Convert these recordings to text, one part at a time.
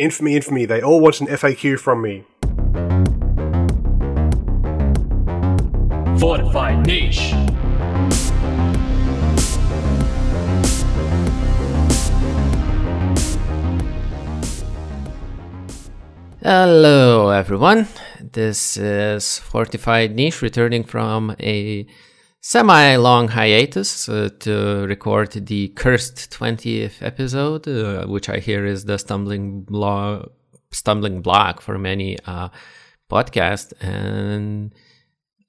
Infamy, infamy, they all want an FAQ from me. Fortified niche. Hello, everyone. This is Fortified Niche returning from a semi long hiatus uh, to record the cursed 20th episode, uh, which I hear is the stumbling block, stumbling block for many uh, podcasts. And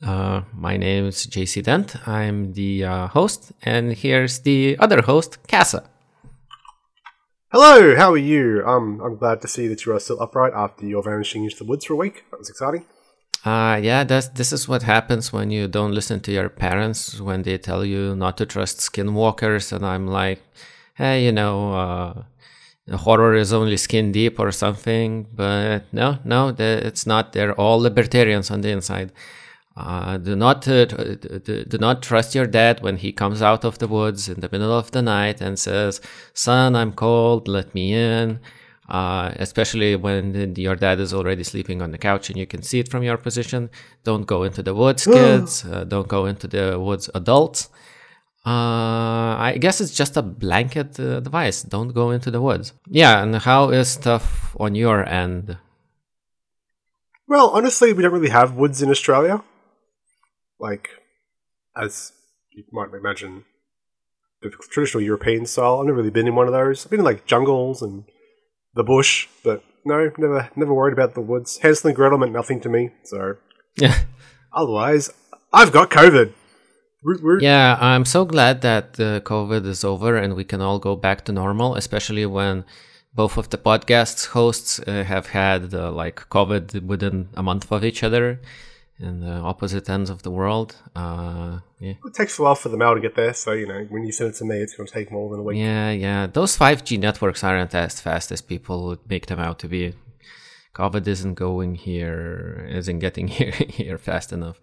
uh, my name is JC Dent. I'm the uh, host, and here's the other host, Casa. Hello, how are you? Um, I'm glad to see that you are still upright after your vanishing into the woods for a week. That was exciting. Uh, yeah, that's, this is what happens when you don't listen to your parents when they tell you not to trust skinwalkers. And I'm like, hey, you know, uh, horror is only skin deep or something. But no, no, it's not. They're all libertarians on the inside. Uh, do not uh, do not trust your dad when he comes out of the woods in the middle of the night and says, "Son, I'm cold. Let me in." Uh, especially when your dad is already sleeping on the couch and you can see it from your position. Don't go into the woods, kids. Uh, don't go into the woods, adults. Uh, I guess it's just a blanket uh, advice. Don't go into the woods. Yeah, and how is stuff on your end? Well, honestly, we don't really have woods in Australia like as you might imagine the traditional European style. I've never really been in one of those. I've been in like jungles and the bush, but no, never never worried about the woods. Hansel and Gretel meant nothing to me, so yeah. Otherwise, I've got COVID. Root, root. Yeah, I'm so glad that uh, COVID is over and we can all go back to normal, especially when both of the podcasts hosts uh, have had uh, like COVID within a month of each other in the opposite ends of the world. Uh, yeah. It takes a while for the mail to get there, so you know when you send it to me, it's going to take more than a week. Yeah, yeah. Those five G networks aren't as fast as people would make them out to be. COVID isn't going here, isn't getting here here fast enough.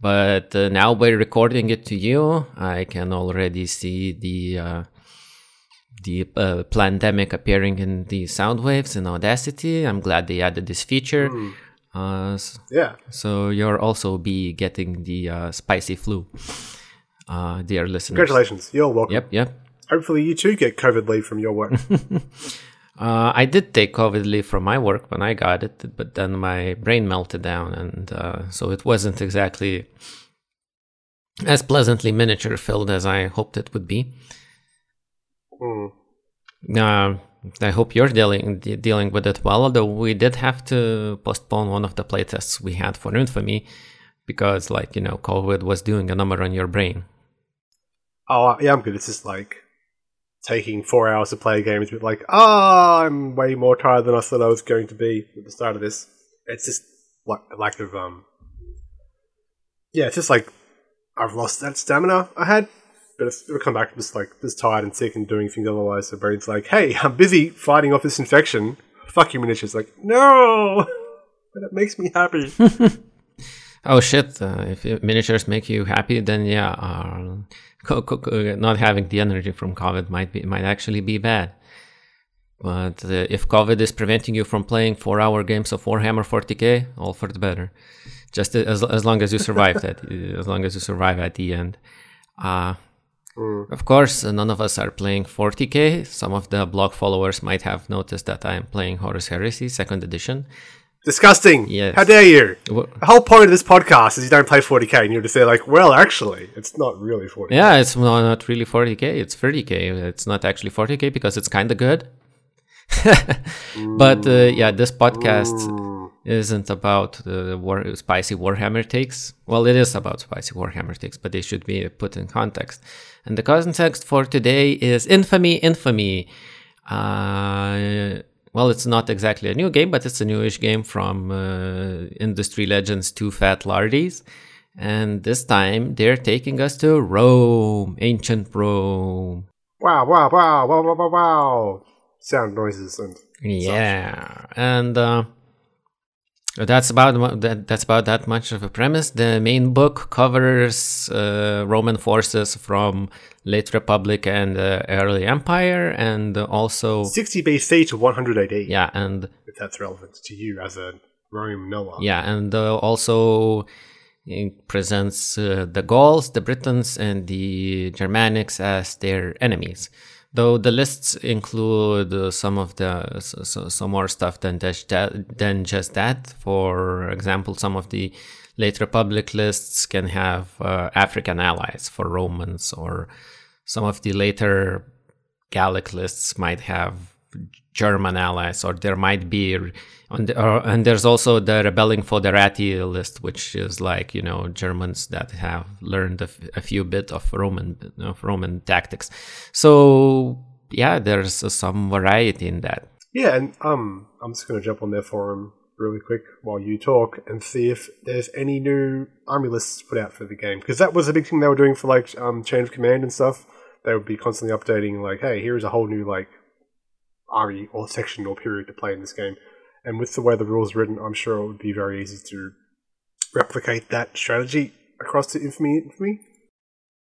But uh, now by recording it to you, I can already see the uh, the uh, pandemic appearing in the sound waves in Audacity. I'm glad they added this feature. Mm. Uh, yeah. So you'll also be getting the uh, spicy flu, uh, dear listeners. Congratulations. You're welcome. Yep, yep. Hopefully you too get COVID leave from your work. uh, I did take COVID leave from my work when I got it, but then my brain melted down, and uh, so it wasn't exactly as pleasantly miniature filled as I hoped it would be. Mm. Uh, I hope you're dealing dealing with it well. Although we did have to postpone one of the playtests we had for Infamy because, like you know, COVID was doing a number on your brain. Oh yeah, I'm good. It's just like taking four hours to play a game. It's like, ah, oh, I'm way more tired than I thought I was going to be at the start of this. It's just like lack of um. Yeah, it's just like I've lost that stamina I had but it'll come back just like just tired and sick and doing things otherwise. So brain's like, hey, I'm busy fighting off this infection. Fuck you, miniatures. Like, no, but it makes me happy. oh shit! Uh, if miniatures make you happy, then yeah, uh, co- co- not having the energy from COVID might be might actually be bad. But uh, if COVID is preventing you from playing four-hour games of Warhammer 40k, all for the better. Just as as long as you survive that, as long as you survive at the end. Uh, Mm. Of course, none of us are playing 40k. Some of the blog followers might have noticed that I am playing Horus Heresy, second edition. Disgusting. Yes. How dare you? the whole point of this podcast is you don't play 40k, and you're just say like, well, actually, it's not really 40k. Yeah, it's not really 40k. It's 30k. It's not actually 40k because it's kind of good. but uh, yeah, this podcast mm. Isn't about the war, spicy Warhammer takes. Well, it is about spicy Warhammer takes, but they should be put in context. And the context for today is Infamy, Infamy. Uh, well, it's not exactly a new game, but it's a newish game from uh, Industry Legends Too Fat Lardies. And this time they're taking us to Rome, ancient Rome. Wow, wow, wow, wow, wow, wow, wow. Sound noises and. Yeah. Such. And uh, That's about that. That's about that much of a premise. The main book covers uh, Roman forces from late Republic and uh, early Empire, and also 60 BC to 100 AD. Yeah, and if that's relevant to you as a Rome knower. Yeah, and uh, also it presents uh, the Gauls, the Britons, and the Germanics as their enemies though the lists include some of the so, some more stuff than just that, than just that. For example, some of the late Republic lists can have uh, African allies for Romans, or some of the later Gallic lists might have German allies, or there might be and, uh, and there's also the rebelling foederati list, which is like you know Germans that have learned a, f- a few bit of Roman of Roman tactics. So yeah, there's uh, some variety in that. Yeah, and um, I'm just going to jump on their forum really quick while you talk and see if there's any new army lists put out for the game because that was a big thing they were doing for like um, chain of command and stuff. They would be constantly updating like, hey, here's a whole new like army or section or period to play in this game. And with the way the rules are written, I'm sure it would be very easy to replicate that strategy across to Infamy. Infamy.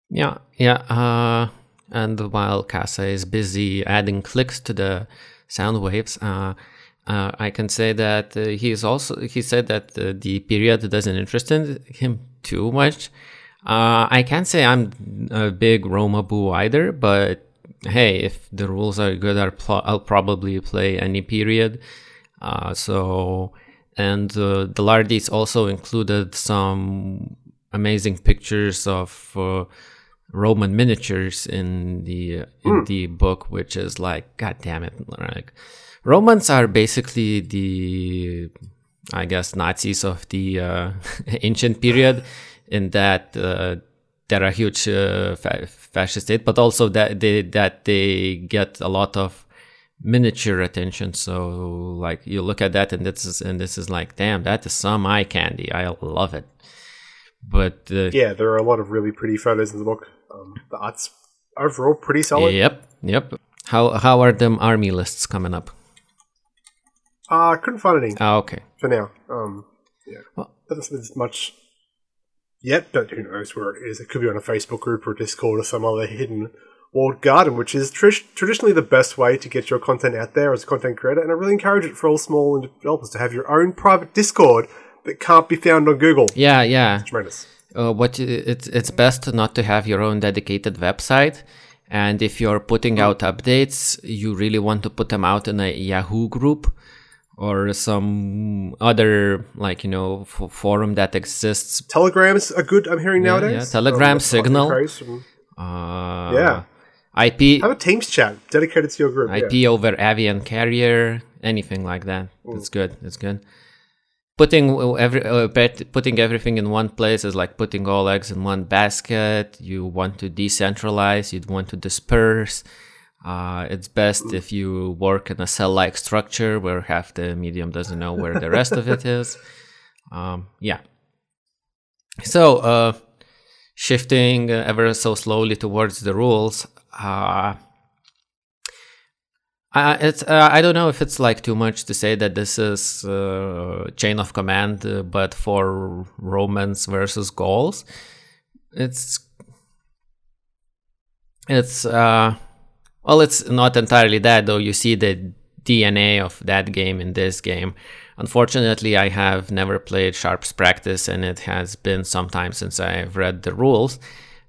Yeah, yeah. Uh, and while Casa is busy adding clicks to the sound waves, uh, uh, I can say that uh, he is also he said that uh, the period doesn't interest him too much. Uh, I can't say I'm a big Roma boo either, but hey, if the rules are good, I'll, pl- I'll probably play any period. Uh, so, and uh, the Lardies also included some amazing pictures of uh, Roman miniatures in the in mm. the book, which is like, god damn it, like Romans are basically the, I guess, Nazis of the uh, ancient period, in that uh, they're a huge uh, fa- fascist state, but also that they that they get a lot of miniature attention. So like you look at that and this is and this is like, damn, that is some eye candy. I love it. But uh, yeah, there are a lot of really pretty photos in the book. Um, the art's overall pretty solid. Yep, yep. How how are them army lists coming up? Uh, I couldn't find any. Oh, okay. For now, um, yeah, well, doesn't seem much yet, but who knows where it is? It could be on a Facebook group or Discord or some other hidden walled garden, which is tr- traditionally the best way to get your content out there as a content creator. And I really encourage it for all small developers to have your own private Discord that can't be found on Google. Yeah, yeah. It's tremendous. Uh, what it's it's best not to have your own dedicated website. And if you're putting out updates, you really want to put them out in a Yahoo group or some other like you know f- forum that exists. Telegram's a good. I'm hearing yeah, nowadays. Yeah, Telegram, Signal. uh, yeah. IP. Have a Teams chat dedicated to your group. IP yeah. over Avian Carrier, anything like that. Mm. It's good. It's good. Putting every uh, putting everything in one place is like putting all eggs in one basket. You want to decentralize. You'd want to disperse. Uh, it's best mm. if you work in a cell-like structure where half the medium doesn't know where the rest of it is. Um, yeah. So, uh, shifting ever so slowly towards the rules, uh, it's uh, I don't know if it's like too much to say that this is uh, chain of command, uh, but for Romans versus Gauls, it's it's uh, well, it's not entirely that though. You see the DNA of that game in this game. Unfortunately, I have never played Sharp's Practice, and it has been some time since I've read the rules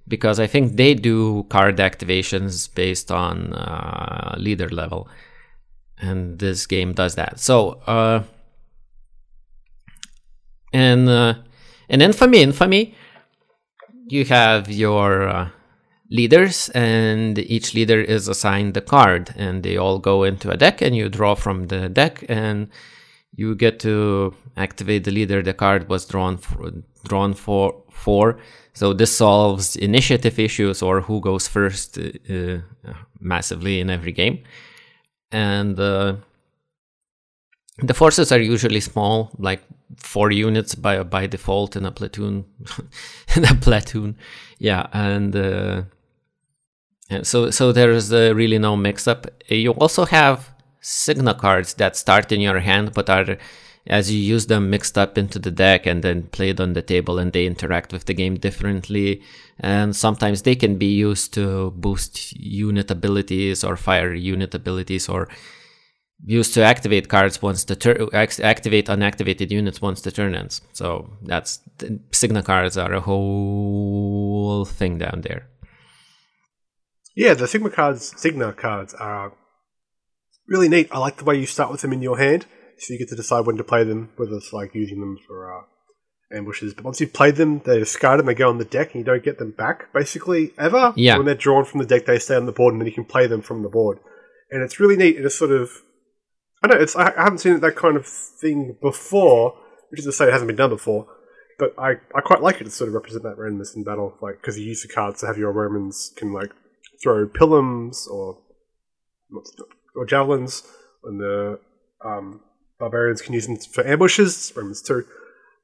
because I think they do card activations based on uh, leader level, and this game does that. So, uh, and uh, in Infamy, Infamy, you have your uh, leaders, and each leader is assigned the card, and they all go into a deck, and you draw from the deck, and you get to activate the leader the card was drawn for, drawn for for so this solves initiative issues or who goes first uh, massively in every game. And uh, the forces are usually small, like four units by by default in a platoon. in a platoon, yeah, and, uh, and so so there is uh, really no mix up. You also have Signa cards that start in your hand but are as you use them mixed up into the deck and then played on the table and they interact with the game differently. And sometimes they can be used to boost unit abilities or fire unit abilities or used to activate cards once the turn activate unactivated units once the turn ends. So that's Signa cards are a whole thing down there. Yeah, the Sigma cards, Signa cards are really neat. I like the way you start with them in your hand, so you get to decide when to play them, whether it's like using them for uh, ambushes. But once you've played them, they discard them, they go on the deck, and you don't get them back basically ever. Yeah. When they're drawn from the deck, they stay on the board, and then you can play them from the board. And it's really neat. It's sort of I know it's I haven't seen that kind of thing before, which is to say it hasn't been done before. But I, I quite like it to sort of represent that randomness in battle, like because you use the cards to have your Romans can like throw pilums or or javelins, and the um, barbarians can use them for ambushes. Romans too,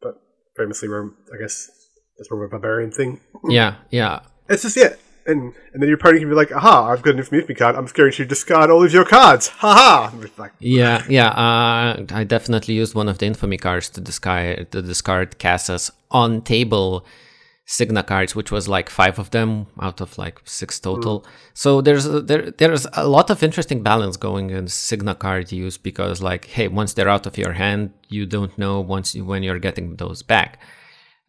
but famously, Rome, I guess that's more of a barbarian thing. Yeah, yeah. It's just yeah, and and then your opponent can be like, "Aha! I've got an infamy card. I'm going to discard all of your cards. Ha ha!" Like, yeah, yeah. Uh, I definitely used one of the infamy cards to discard to discard Cass's on table Signa cards, which was like five of them out of like six total. Mm. So there's a, there there's a lot of interesting balance going in Signa card use because like, hey, once they're out of your hand, you don't know once you, when you're getting those back.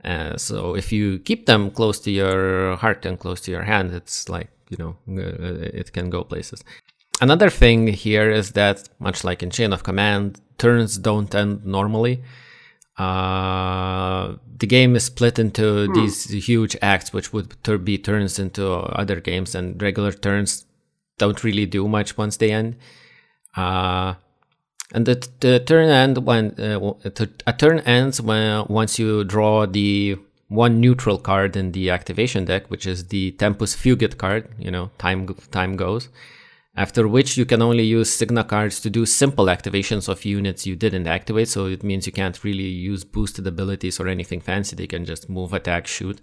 Uh, so if you keep them close to your heart and close to your hand, it's like you know uh, it can go places. Another thing here is that much like in Chain of Command, turns don't end normally. Uh, the game is split into hmm. these huge acts, which would be turns into other games, and regular turns don't really do much once they end. Uh, and the, the turn end when uh, a turn ends when once you draw the one neutral card in the activation deck, which is the Tempus Fugit card. You know, time time goes. After which you can only use Signa cards to do simple activations of units you didn't activate. So it means you can't really use boosted abilities or anything fancy. They can just move, attack, shoot.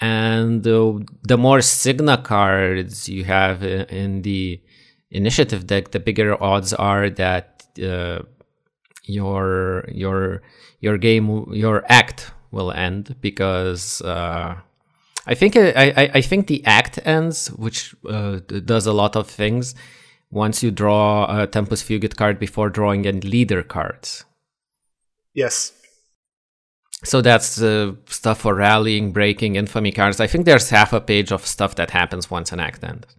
And uh, the more Signa cards you have in the initiative deck, the bigger odds are that uh, your your your game your act will end because uh, I think I, I, I think the act ends, which uh, does a lot of things. Once you draw a Tempus Fugit card before drawing in leader cards. Yes. So that's uh, stuff for rallying, breaking, infamy cards. I think there's half a page of stuff that happens once an act ends.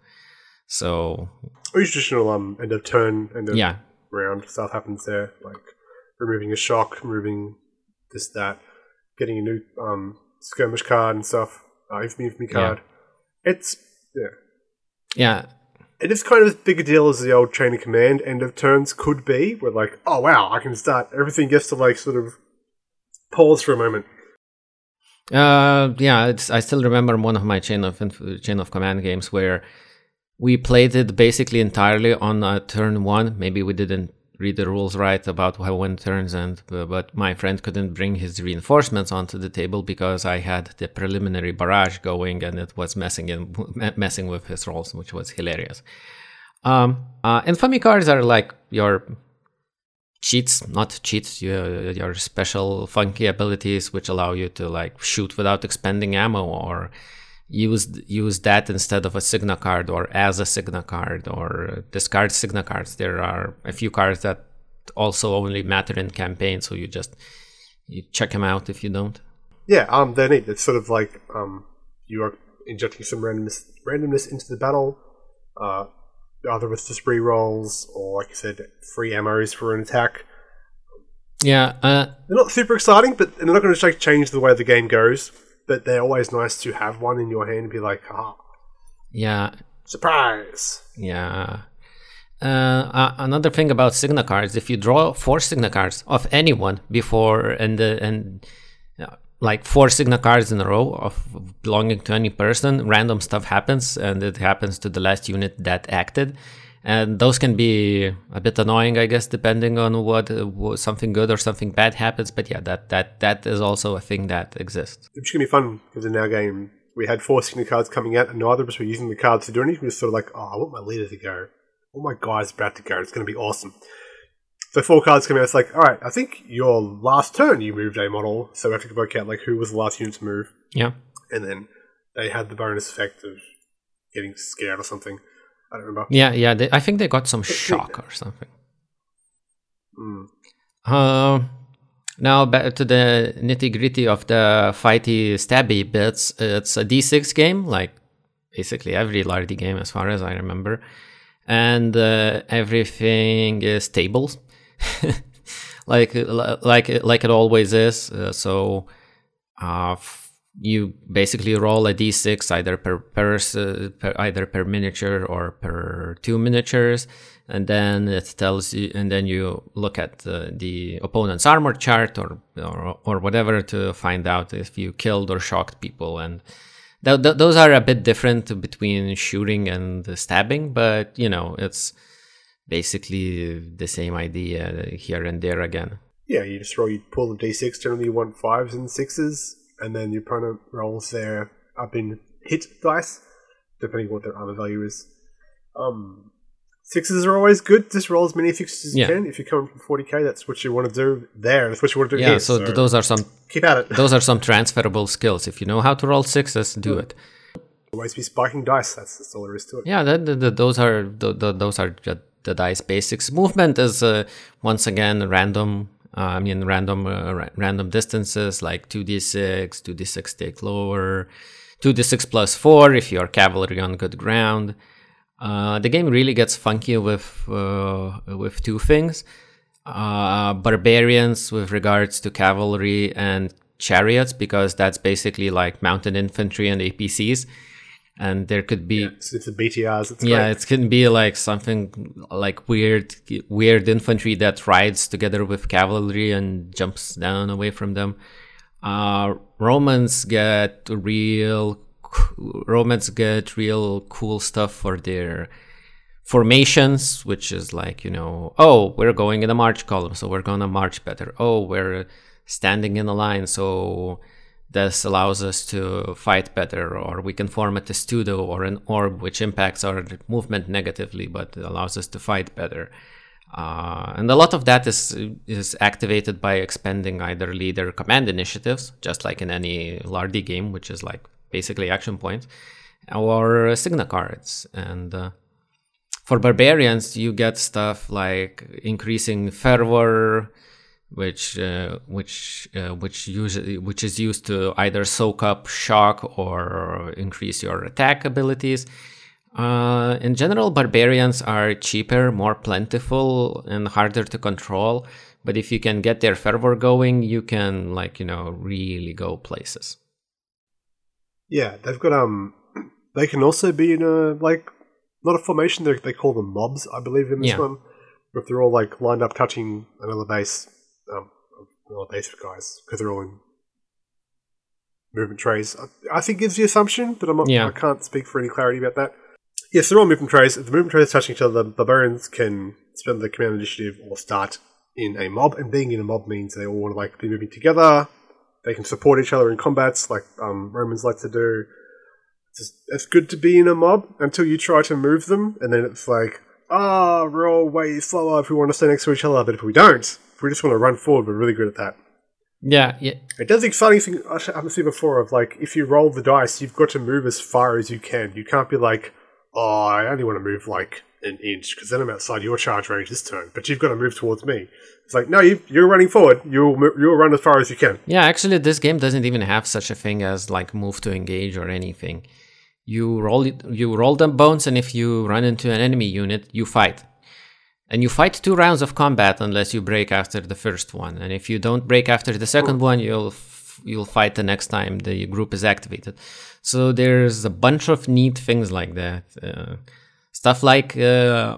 So or traditional um end of turn, end of yeah. round stuff happens there, like removing a shock, removing this that, getting a new um skirmish card and stuff, uh, infamy infamy card. Yeah. It's yeah. Yeah. It is kind of as big a deal as the old chain of command end of turns could be, where like, oh wow, I can start everything gets to like sort of pause for a moment. Uh, yeah, I still remember one of my chain of chain of command games where we played it basically entirely on uh, turn one. Maybe we didn't read the rules right about how when turns end, but my friend couldn't bring his reinforcements onto the table because I had the preliminary barrage going and it was messing in, messing with his rolls, which was hilarious. Um, uh, infamy cards are like your cheats, not cheats, your special funky abilities which allow you to like shoot without expending ammo or use use that instead of a Signa card or as a Signa card or discard Signa cards. There are a few cards that also only matter in campaign, so you just you check them out if you don't. Yeah, um, they're neat. It's sort of like um, you are injecting some randomness randomness into the battle, uh, either with just rolls or, like I said, free ammos for an attack. Yeah, uh, they're not super exciting, but they're not going to change the way the game goes but they're always nice to have one in your hand and be like, ah, yeah, surprise. Yeah. Uh, uh, another thing about Signa cards, if you draw four Signa cards of anyone before and uh, and like four Signa cards in a row of belonging to any person, random stuff happens, and it happens to the last unit that acted and those can be a bit annoying, I guess, depending on what, what, something good or something bad happens. But yeah, that that that is also a thing that exists. It's gonna be fun because in our game we had four Signa cards coming out, and neither of us were using the cards to do anything. We were sort of like, oh, I want my leader to go. All my guys about to go. It's gonna be awesome. So four cards come out. It's like, all right, I think your last turn you moved a model, so we have to work out like who was the last unit to move, Yeah. and then they had the bonus effect of getting scared or something. I don't remember. Yeah, yeah. They, I think they got some shock or something. Mm. Um, now back to the nitty gritty of the fighty stabby bits. It's a D6 game, like basically every Lardy game, as far as I remember, and uh, everything is tables, like like like it always is. Uh, so, uh, f- you basically roll a d6 either per, per, uh, per either per miniature or per two miniatures and then it tells you and then you look at uh, the opponent's armor chart or, or or whatever to find out if you killed or shocked people and th- th- those are a bit different between shooting and stabbing but you know it's basically the same idea here and there again Yeah, you just roll. You pull the d6. Generally, you want fives and sixes, and then your opponent rolls their up in hit dice, depending what their armor value is. Um, sixes are always good. Just roll as many sixes as Yeah. you can. If you're coming from 40k, that's what you want to do there. That's what you want to do yeah here. so th- those are some keep at it. those are some transferable skills if you know how to roll sixes do it Always be spiking dice. That's, that's all there is to it. Yeah, that, that, that- those are the, the, those are the, the dice basics. Movement is uh, once again random. Uh, I mean, random uh, ra- random distances like two d six, two d six take lower, two d six plus four if you're cavalry on good ground. Uh, the game really gets funky with with two things: uh, barbarians with regards to cavalry and chariots, because that's basically like mounted infantry and APCs, and there could be It's, it's the BTRs. It's yeah, great. it can be like something like weird, weird infantry that rides together with cavalry and jumps down away from them. Uh, Romans get real, Romans get real cool stuff for their formations, which is like you know, oh, we're going in a march column, so we're gonna march better. Oh, we're standing in a line, so this allows us to fight better, or we can form a testudo or an orb, which impacts our movement negatively, but allows us to fight better. Uh, and a lot of that is is activated by expending either leader command initiatives, just like in any Lardy game, which is like basically action points, or signa cards. And uh, for barbarians, you get stuff like increasing fervor, which uh, which uh, which usually which is used to either soak up shock or increase your attack abilities. Uh, in general, barbarians are cheaper, more plentiful, and harder to control. But if you can get their fervor going, you can like you know really go places. Yeah, they've got um. They can also be in a like not a formation. They they call them mobs, I believe, in this Yeah. one. If they're all like lined up, touching another base, um, base of guys because they're all in movement trays. I, I think is the assumption, but I'm not, Yeah. I can't speak for any clarity about that. Yes, they're all movement trays. If the movement trays touching each other, the barbarians can spend the command initiative or start in a mob. And being in a mob means they all want to like be moving together. They can support each other in combats, like um, Romans like to do. It's, just, it's good to be in a mob until you try to move them, and then it's like, ah, we're all way slower if we want to stay next to each other. But if we don't, if we just want to run forward, we're really good at that. Yeah, yeah, It does the exciting thing I haven't seen before of like if you roll the dice, you've got to move as far as you can. You can't be like, oh, I only want to move like an inch because then I'm outside your charge range this turn. But you've got to move towards me. It's like no, you, you're running forward. You'll you'll run as far as you can. yeah. Actually, this game doesn't even have such a thing as like move to engage or anything. You roll it, you roll them bones, and if you run into an enemy unit, you fight. And you fight two rounds of combat unless you break after the first one. And if you don't break after the second one, you'll f- you'll fight the next time the group is activated. So there's a bunch of neat things like that. Uh, stuff like uh,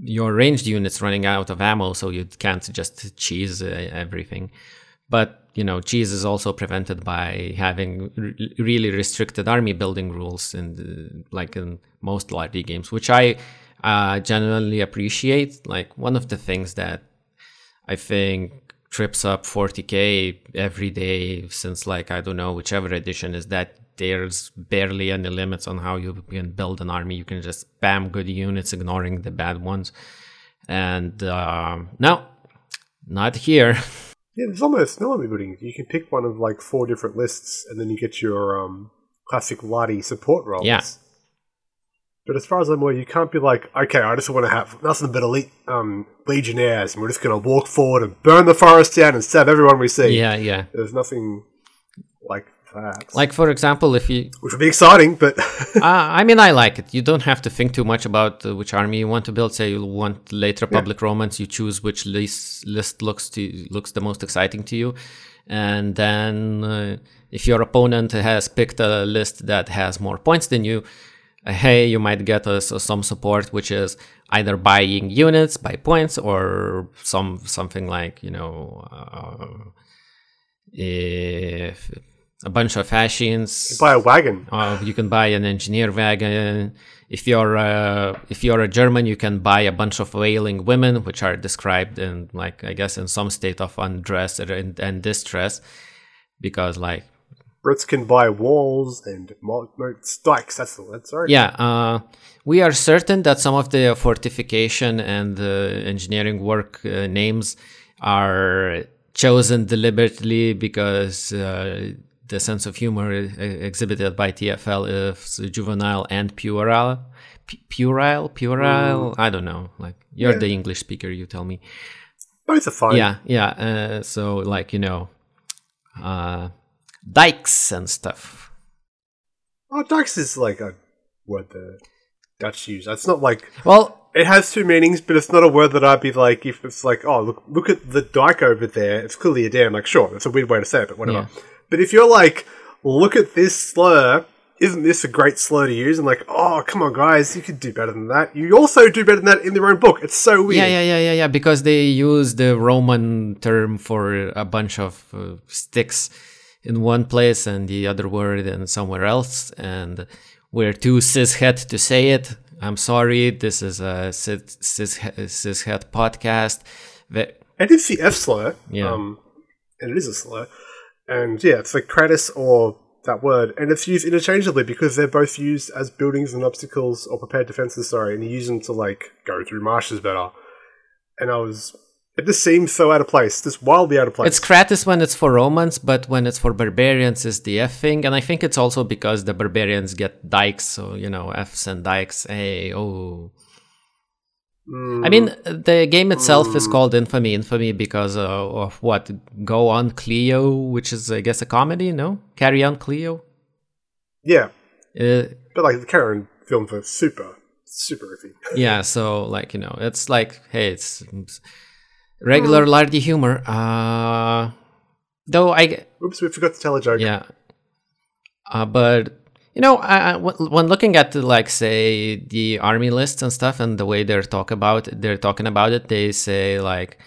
your ranged units running out of ammo, so you can't just cheese uh, everything. But you know, cheese is also prevented by having really restricted army building rules in like in most large games, which I uh, genuinely appreciate. Like one of the things that I think trips up 40k every day since like I don't know whichever edition is that there's barely any limits on how you can build an army. You can just spam good units, ignoring the bad ones. And uh, now Not here. Yeah, there's almost no army buildings. You can pick one of like four different lists, and then you get your um, classic Lardy support roles. Yeah. But as far as I'm aware, you can't be like, okay, I just want to have nothing but elite um, legionnaires, and we're just going to walk forward and burn the forest down and stab everyone we see. yeah, yeah. There's nothing like that. Like for example, if you which would be exciting, but uh, I mean, I like it. You don't have to think too much about uh, which army you want to build. Say you want late Republic Romans, you choose which list list looks to looks the most exciting to you, and then uh, if your opponent has picked a list that has more points than you, uh, hey, you might get uh, some support, which is either buying units by points or some something like you know. Uh, if a bunch of fascines buy a wagon. uh, you can buy an engineer wagon. If you're uh, if you're a German, you can buy a bunch of wailing women, which are described in like I guess in some state of undress and, and distress, because like Brits can buy walls and dikes. That's the word. Sorry. yeah, uh, we are certain that some of the fortification and uh, engineering work uh, names are chosen deliberately because uh, the sense of humor exhibited by TFL is juvenile and puerile. Pu- Puerile, puerile. I don't know. Like you're Yeah. the English speaker, you tell me. Both are fine. Yeah, yeah. Uh, so like you know, uh, dikes and stuff. Oh, dikes is like a word the Dutch use. It's not like Well, it has two meanings, but it's not a word that I'd be like if it's like, oh, look, look at the dyke over there. It's clearly a dam. Like, sure, that's a weird way to say it, but whatever. But if you're like, look at this slur. Isn't this a great slur to use? And like, oh, come on, guys, you could do better than that. You also do better than that in their own book. It's so weird. Yeah, yeah, yeah, yeah, yeah. Because they use the Roman term for a bunch of uh, sticks in one place and the other word in somewhere else, and we're too cishet to say it. I'm sorry. This is a cis cis cishet podcast. And it's the F slur. Yeah. Um, and it is a slur. And yeah, it's like Kratos or that word. And it's used interchangeably because they're both used as buildings and obstacles or prepared defenses, sorry, and you use them to like go through marshes better. And I was. It just seems so out of place, just wildly out of place. It's Kratos when it's for Romans, but when it's for barbarians, it's the F thing. And I think it's also because the barbarians get dikes, so you know Fs and dikes. Hey, oh. Mm, I mean, the game itself is called Infamy. Infamy because uh, of what? Go on Cleo, which is, I guess, a comedy, no? Carry on Cleo? yeah, Uh, but like the Karen film are super, super iffy. yeah, so, like, you know, it's like, hey, it's, regular lardy humor. Uh, though I, Oops, we forgot to tell a joke. yeah. Uh, but you know, I, I- when looking at like say the army lists and stuff, and the way they're talk about they're talking about it, they say like,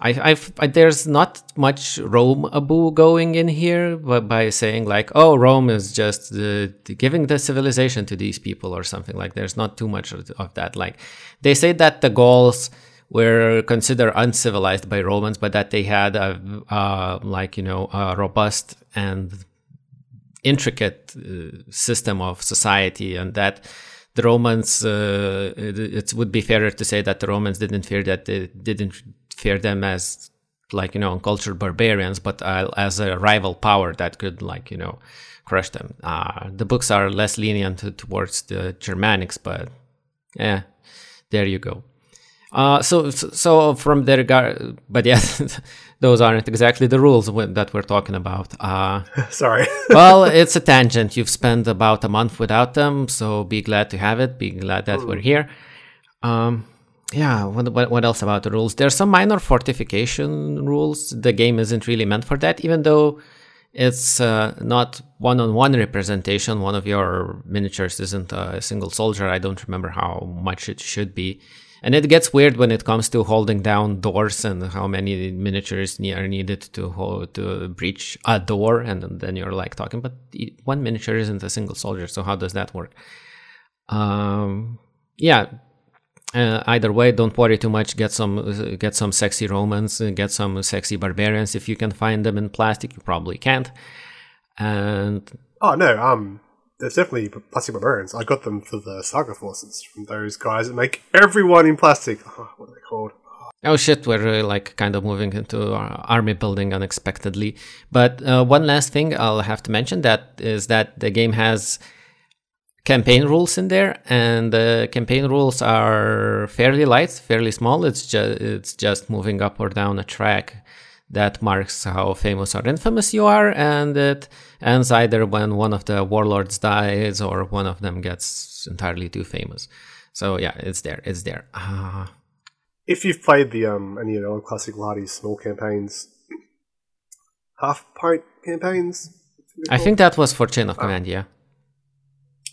I, I've I, there's not much Rome abu going in here, but by saying like, oh, Rome is just the, the giving the civilization to these people or something like. There's not too much of, that. Like they say that the Gauls were considered uncivilized by Romans, but that they had a uh, like you know a robust and intricate uh, system of society and that the romans uh, it, would be fairer to say that the romans didn't fear that they didn't fear them as like you know uncultured barbarians but uh, as a rival power that could like you know crush them. Uh, the books are less lenient towards the germanics but yeah there you go uh, so, so from there, regard, but yeah, those aren't exactly the rules that we're talking about. Uh, Sorry. well, it's a tangent. You've spent about a month without them, so be glad to have it. Be glad that we're here. Um, yeah, what, what, what else about the rules? There's some minor fortification rules. The game isn't really meant for that, even though it's uh, not one-on-one representation. One of your miniatures isn't a single soldier. I don't remember how much it should be. And it gets weird when it comes to holding down doors and how many miniatures are needed to hold, to breach a door. And then you're like talking, but one miniature isn't a single soldier, so how does that work? Um, yeah. Uh, either way, don't worry too much. Get some, uh, get some sexy Romans, uh, get some sexy barbarians. If you can find them in plastic, you probably can't. And oh no, um, there's definitely plastic barbarians. I got them for the Saga forces from those guys that make everyone in plastic. Oh, what are they called? Oh shit, we're uh, like kind of moving into army building unexpectedly. But uh, one last thing I'll have to mention that is that the game has campaign rules in there, and the campaign rules are fairly light, fairly small. It's just it's just moving up or down a track that marks how famous or infamous you are, and it ends either when one of the warlords dies or one of them gets entirely too famous. So yeah, it's there. It's there. Uh, if you've played the um any of the old classic Lardy small campaigns, half pint campaigns. I think that was for Chain of Command, yeah.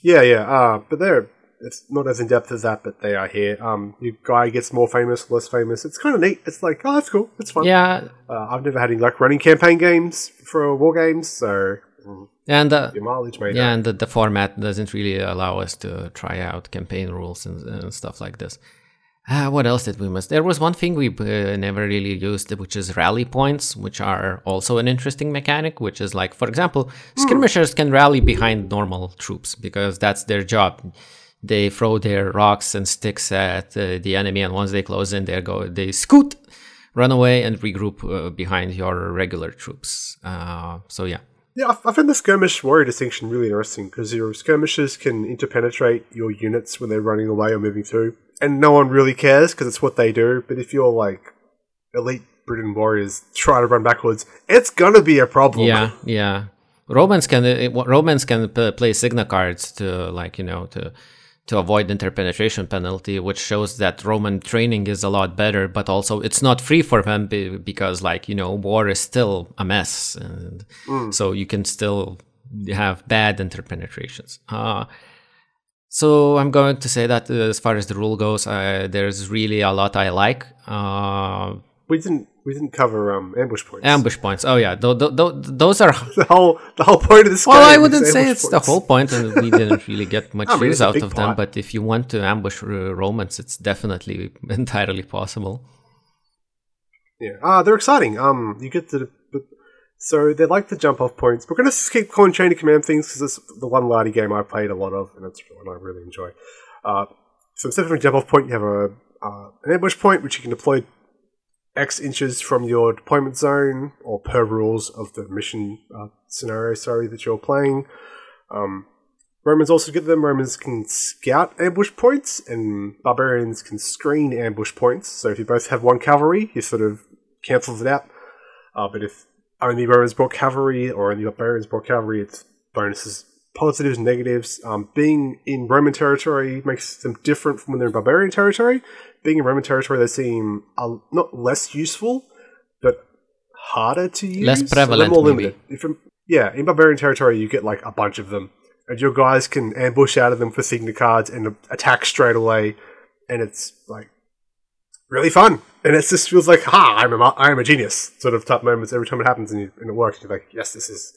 Yeah, yeah. Uh, but they're it's not as in depth as that, but they are here. Um, your guy gets more famous, less famous. It's kind of neat. It's like, oh, that's cool. It's fun. Yeah. Uh, I've never had any like running campaign games for war games, so mm, and uh, your mileage may yeah, and the, the format doesn't really allow us to try out campaign rules and, and stuff like this. Uh, what else did we miss? There was one thing we uh, never really used, which is rally points, which are also an interesting mechanic. Which is like, for example, hmm. skirmishers can rally behind normal troops because that's their job. They throw their rocks and sticks at uh, the enemy, and once they close in, they go, they scoot, run away, and regroup uh, behind your regular troops. Uh, so yeah. Yeah, I find the skirmish warrior distinction really interesting because your skirmishers can interpenetrate your units when they're running away or moving through and no one really cares because it's what they do. But if you're like elite Britain warriors try to run backwards, it's gonna be a problem. Yeah, yeah. Romans can uh, Romans can play Signa cards to like you know to to avoid interpenetration penalty, which shows that Roman training is a lot better. But also, it's not free for them because like you know war is still a mess, and mm. so you can still have bad interpenetrations. Uh, so I'm going to say that uh, as far as the rule goes, uh, there's really a lot I like. Uh, we didn't we didn't cover um, ambush points. Ambush points. Oh yeah, th- th- th- those are the whole the whole point of this. Well, I wouldn't say it's points. the whole point, and we didn't really get much I mean, use out of them. But if you want to ambush uh, Romans, it's definitely entirely possible. Yeah, ah, they're exciting. Um, you get to so they like the jump off points. We're going to keep calling chain of command things because it's the one Lardy game I played a lot of, and it's one I really enjoy. Uh, so instead of a jump off point, you have a uh, an ambush point which you can deploy X inches from your deployment zone or per rules of the mission uh, scenario. Sorry that you're playing. Um, Romans also get them. Romans can scout ambush points, and barbarians can screen ambush points. So if you both have one cavalry, you sort of cancels it out. Uh, but if only Romans brought cavalry or only barbarians brought cavalry, it's bonuses, positives, negatives. Um, being in Roman territory makes them different from when they're in barbarian territory. Being in Roman territory, they seem uh, not less useful, but harder to use. Less prevalent, more limited. If yeah, in barbarian territory, you get like a bunch of them, and your guys can ambush out of them for signa cards and attack straight away, and it's like really fun. And it just feels like, ha, I'm a, I'm a genius sort of type moments every time it happens and, you, and it works. You're like, yes, this is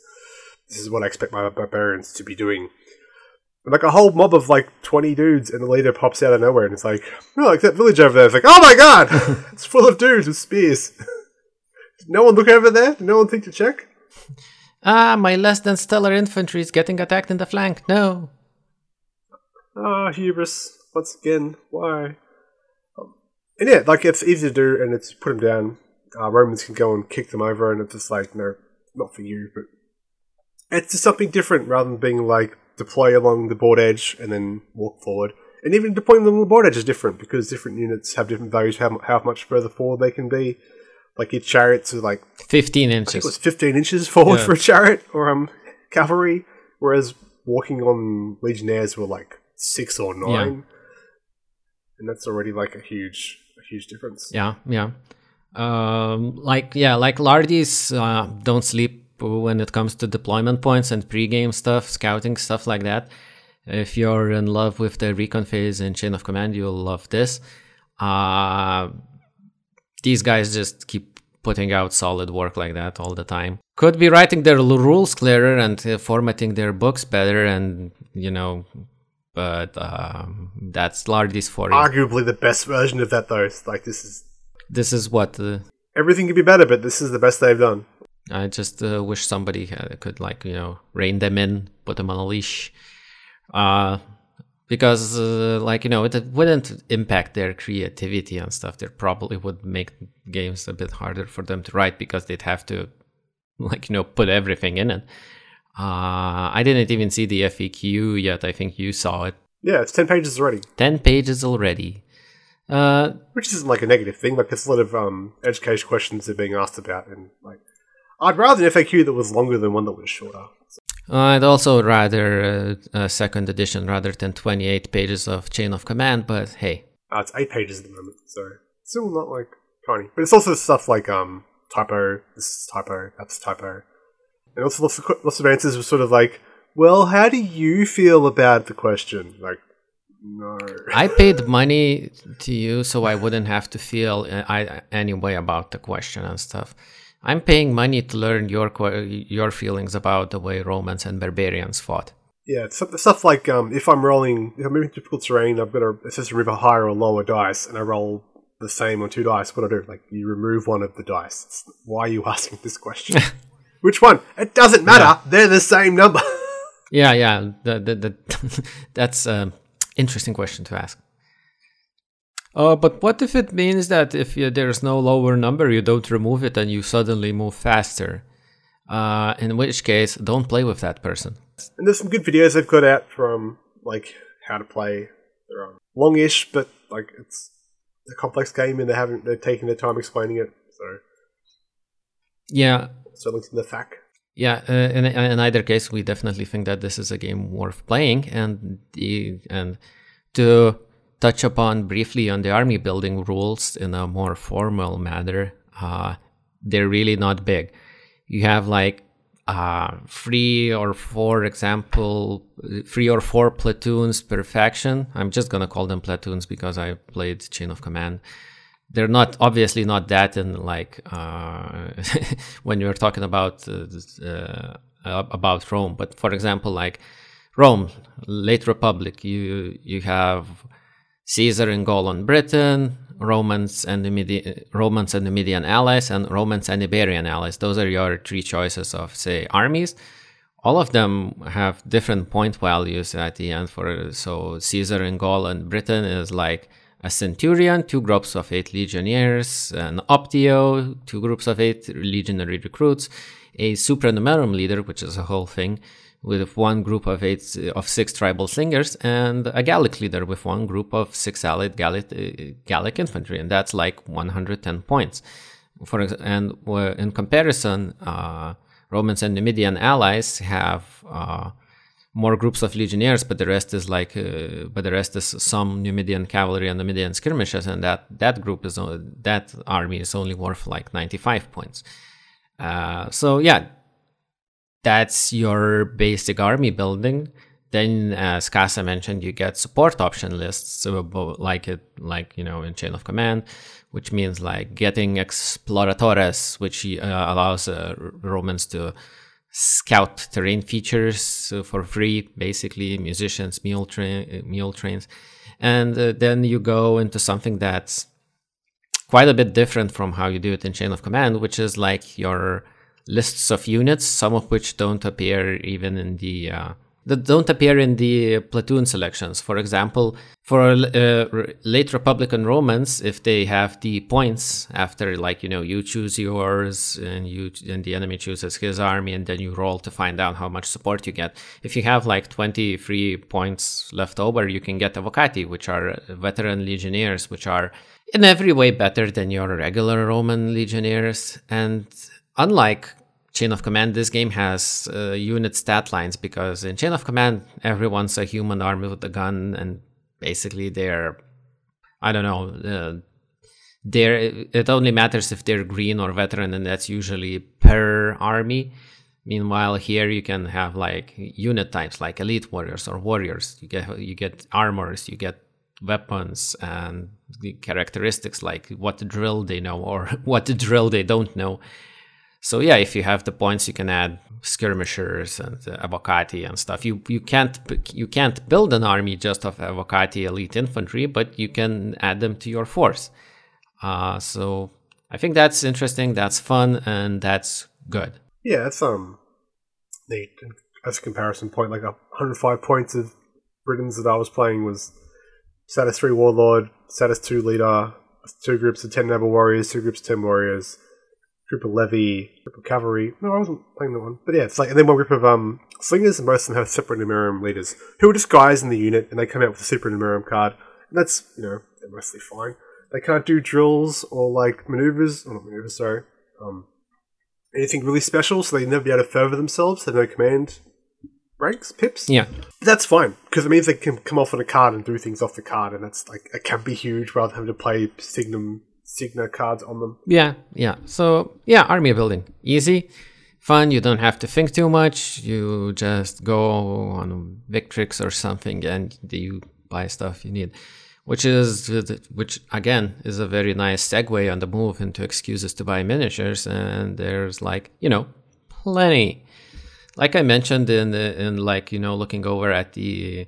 this is what I expect my barbarians to be doing. Like a whole mob of like 20 dudes and the leader pops out of nowhere and it's like, oh, like that village over there. It's like, oh my god, it's full of dudes with spears. Did no one look over there? Did no one think to check? Ah, my less than stellar infantry is getting attacked in the flank. No. Ah, oh, hubris. Once again, why? and yeah, like it's easy to do, and it's put them down. Uh, Romans can go and kick them over, and it's just like no, not for you. But it's just something different rather than being like deploy along the board edge and then walk forward. And even deploying along the board edge is different because different units have different values how how much further forward they can be. Like your chariots are like fifteen inches. it was fifteen inches forward yeah. for a chariot or um cavalry, whereas walking on legionnaires were like six or nine. Yeah. And that's already like a huge huge difference. Yeah, yeah. Um, like yeah, like lardies uh, don't sleep when it comes to deployment points and pre-game stuff, scouting stuff like that. If you're in love with the recon phase and chain of command, you'll love this. Uh, these guys just keep putting out solid work like that all the time. Could be writing their rules clearer and uh, formatting their books better, and you know but um, that's Lardies for you. Arguably the best version of that, though. like this is this is what uh, everything could be better, but this is the best they've done. I just uh, wish somebody could like you know rein them in, put them on a leash. Uh, because uh, like you know it wouldn't impact their creativity and stuff. They probably would make games a bit harder for them to write because they'd have to like you know put everything in it. Uh, i didn't even see the faq yet. I think you saw it. Yeah, it's ten pages already, 10 pages already. Uh, which isn't like a negative thing. Like there's a lot of um, education questions they're being asked about, and like I'd rather an FAQ that was longer than one that was shorter. I'd also rather uh, a second edition rather than 28 pages of chain of command, but hey. Uh, it's eight pages at the moment, so still not like tiny. But it's also stuff like um, typo, this is typo, that's typo, and also lots of, lots of answers were sort of like, well, how do you feel about the question? Like, no. I paid money to you so I wouldn't have to feel uh, I, any way about the question and stuff. I'm paying money to learn your your feelings about the way Romans and barbarians fought. Yeah, stuff, like um, if I'm rolling, if I'm moving difficult terrain, I've got to to remove a higher or lower dice, and I roll the same on two dice. What do I do? Like you remove one of the dice. It's, why are you asking this question? Which one? It doesn't matter. They're the same number. Yeah, yeah, the, the, the that's an interesting question to ask. Uh, but what if it means that if you, there's no lower number, you don't remove it and you suddenly move faster? Uh, in which case, don't play with that person. and there's some good videos they've got out from like how to play. They're um, longish, but like it's a complex game, and they haven't they're taking their time explaining it. So, Yeah, so links in the FAQ. Yeah, uh, in, in either case, we definitely think that this is a game worth playing, and the and to touch upon briefly on the army building rules in a more formal manner, uh, they're really not big. You have like uh, three or four example, three or four platoons per faction. I'm just gonna call them platoons because I played Chain of Command they're not obviously not that in like uh, when you're talking about uh, uh, about Rome. But for example, like Rome, late Republic, you you have Caesar in Gaul and Britain, Romans and the Medi- Romans and the Median allies, and Romans and Iberian allies. Those are your three choices of say armies. All of them have different point values at the end. For so Caesar in Gaul and Britain is like a centurion, two groups of eight legionnaires, an optio, two groups of eight legionary recruits, a supranumerum leader, which is a whole thing, with one group of eight of six tribal slingers and a Gallic leader with one group of six allied Gallic, Gallic infantry, and that's like 110 points. For and in comparison, uh, Romans and Numidian allies have uh, more groups of legionnaires, but the rest is like, uh, but the rest is some Numidian cavalry and Numidian skirmishes, and that that group is that army is only worth like 95 points. Uh, so yeah, that's your basic army building. Then, as Casa mentioned, you get support option lists, like it, like you know, in Chain of Command, which means like getting exploratores, which uh, allows uh, Romans to scout terrain features uh, for free, basically musicians, mule train, mule trains, and uh, then you go into something that's quite a bit different from how you do it in Chain of Command, which is like your lists of units, some of which don't appear even in the uh, that don't appear in the platoon selections. For example, for uh, late Republican Romans, if they have the points after, like you know, you choose yours and you and the enemy chooses his army, and then you roll to find out how much support you get. If you have like twenty three points left over, you can get avocati, which are veteran legionnaires, which are in every way better than your regular Roman legionnaires, and unlike Chain of Command, this game has uh, unit stat lines because in Chain of Command, everyone's a human army with a gun, and basically they're, I don't know, uh, they're, it only matters if they're green or veteran, and that's usually per army. Meanwhile, here you can have like unit types like elite warriors or warriors. You get you get armors, you get weapons, and characteristics like what drill they know or what drill they don't know. So yeah, if you have the points, you can add skirmishers and uh, avocati and stuff. You you can't you can't build an army just of avocati elite infantry, but you can add them to your force. Uh, so I think that's interesting. That's fun, and that's good. Yeah, it's um neat as a comparison point, like 105 points of Britons that I was playing was status three warlord, status two leader, two groups of ten noble warriors, two groups of ten warriors, group of levy, group of cavalry. No, I wasn't playing that one, but yeah, it's like and then one group of um slingers, and most of them have separate numerium leaders who are just guys in the unit, and they come out with a super numerium card, and that's you know they're mostly fine. They can't do drills or like maneuvers, or not maneuvers, sorry. Um, anything really special, so they never be able to further themselves. They have no command ranks, pips. Yeah. That's fine because it means they can come off on a card and do things off the card, and that's like it can be huge rather than having to play Signum Signa cards on them. Yeah, yeah. So yeah, army building easy, fun. You don't have to think too much. You just go on Victrix or something, and you buy stuff you need. Which is, which again is a very nice segue on the move into excuses to buy miniatures, and there's like you know, plenty like I mentioned in the, in like you know looking over at the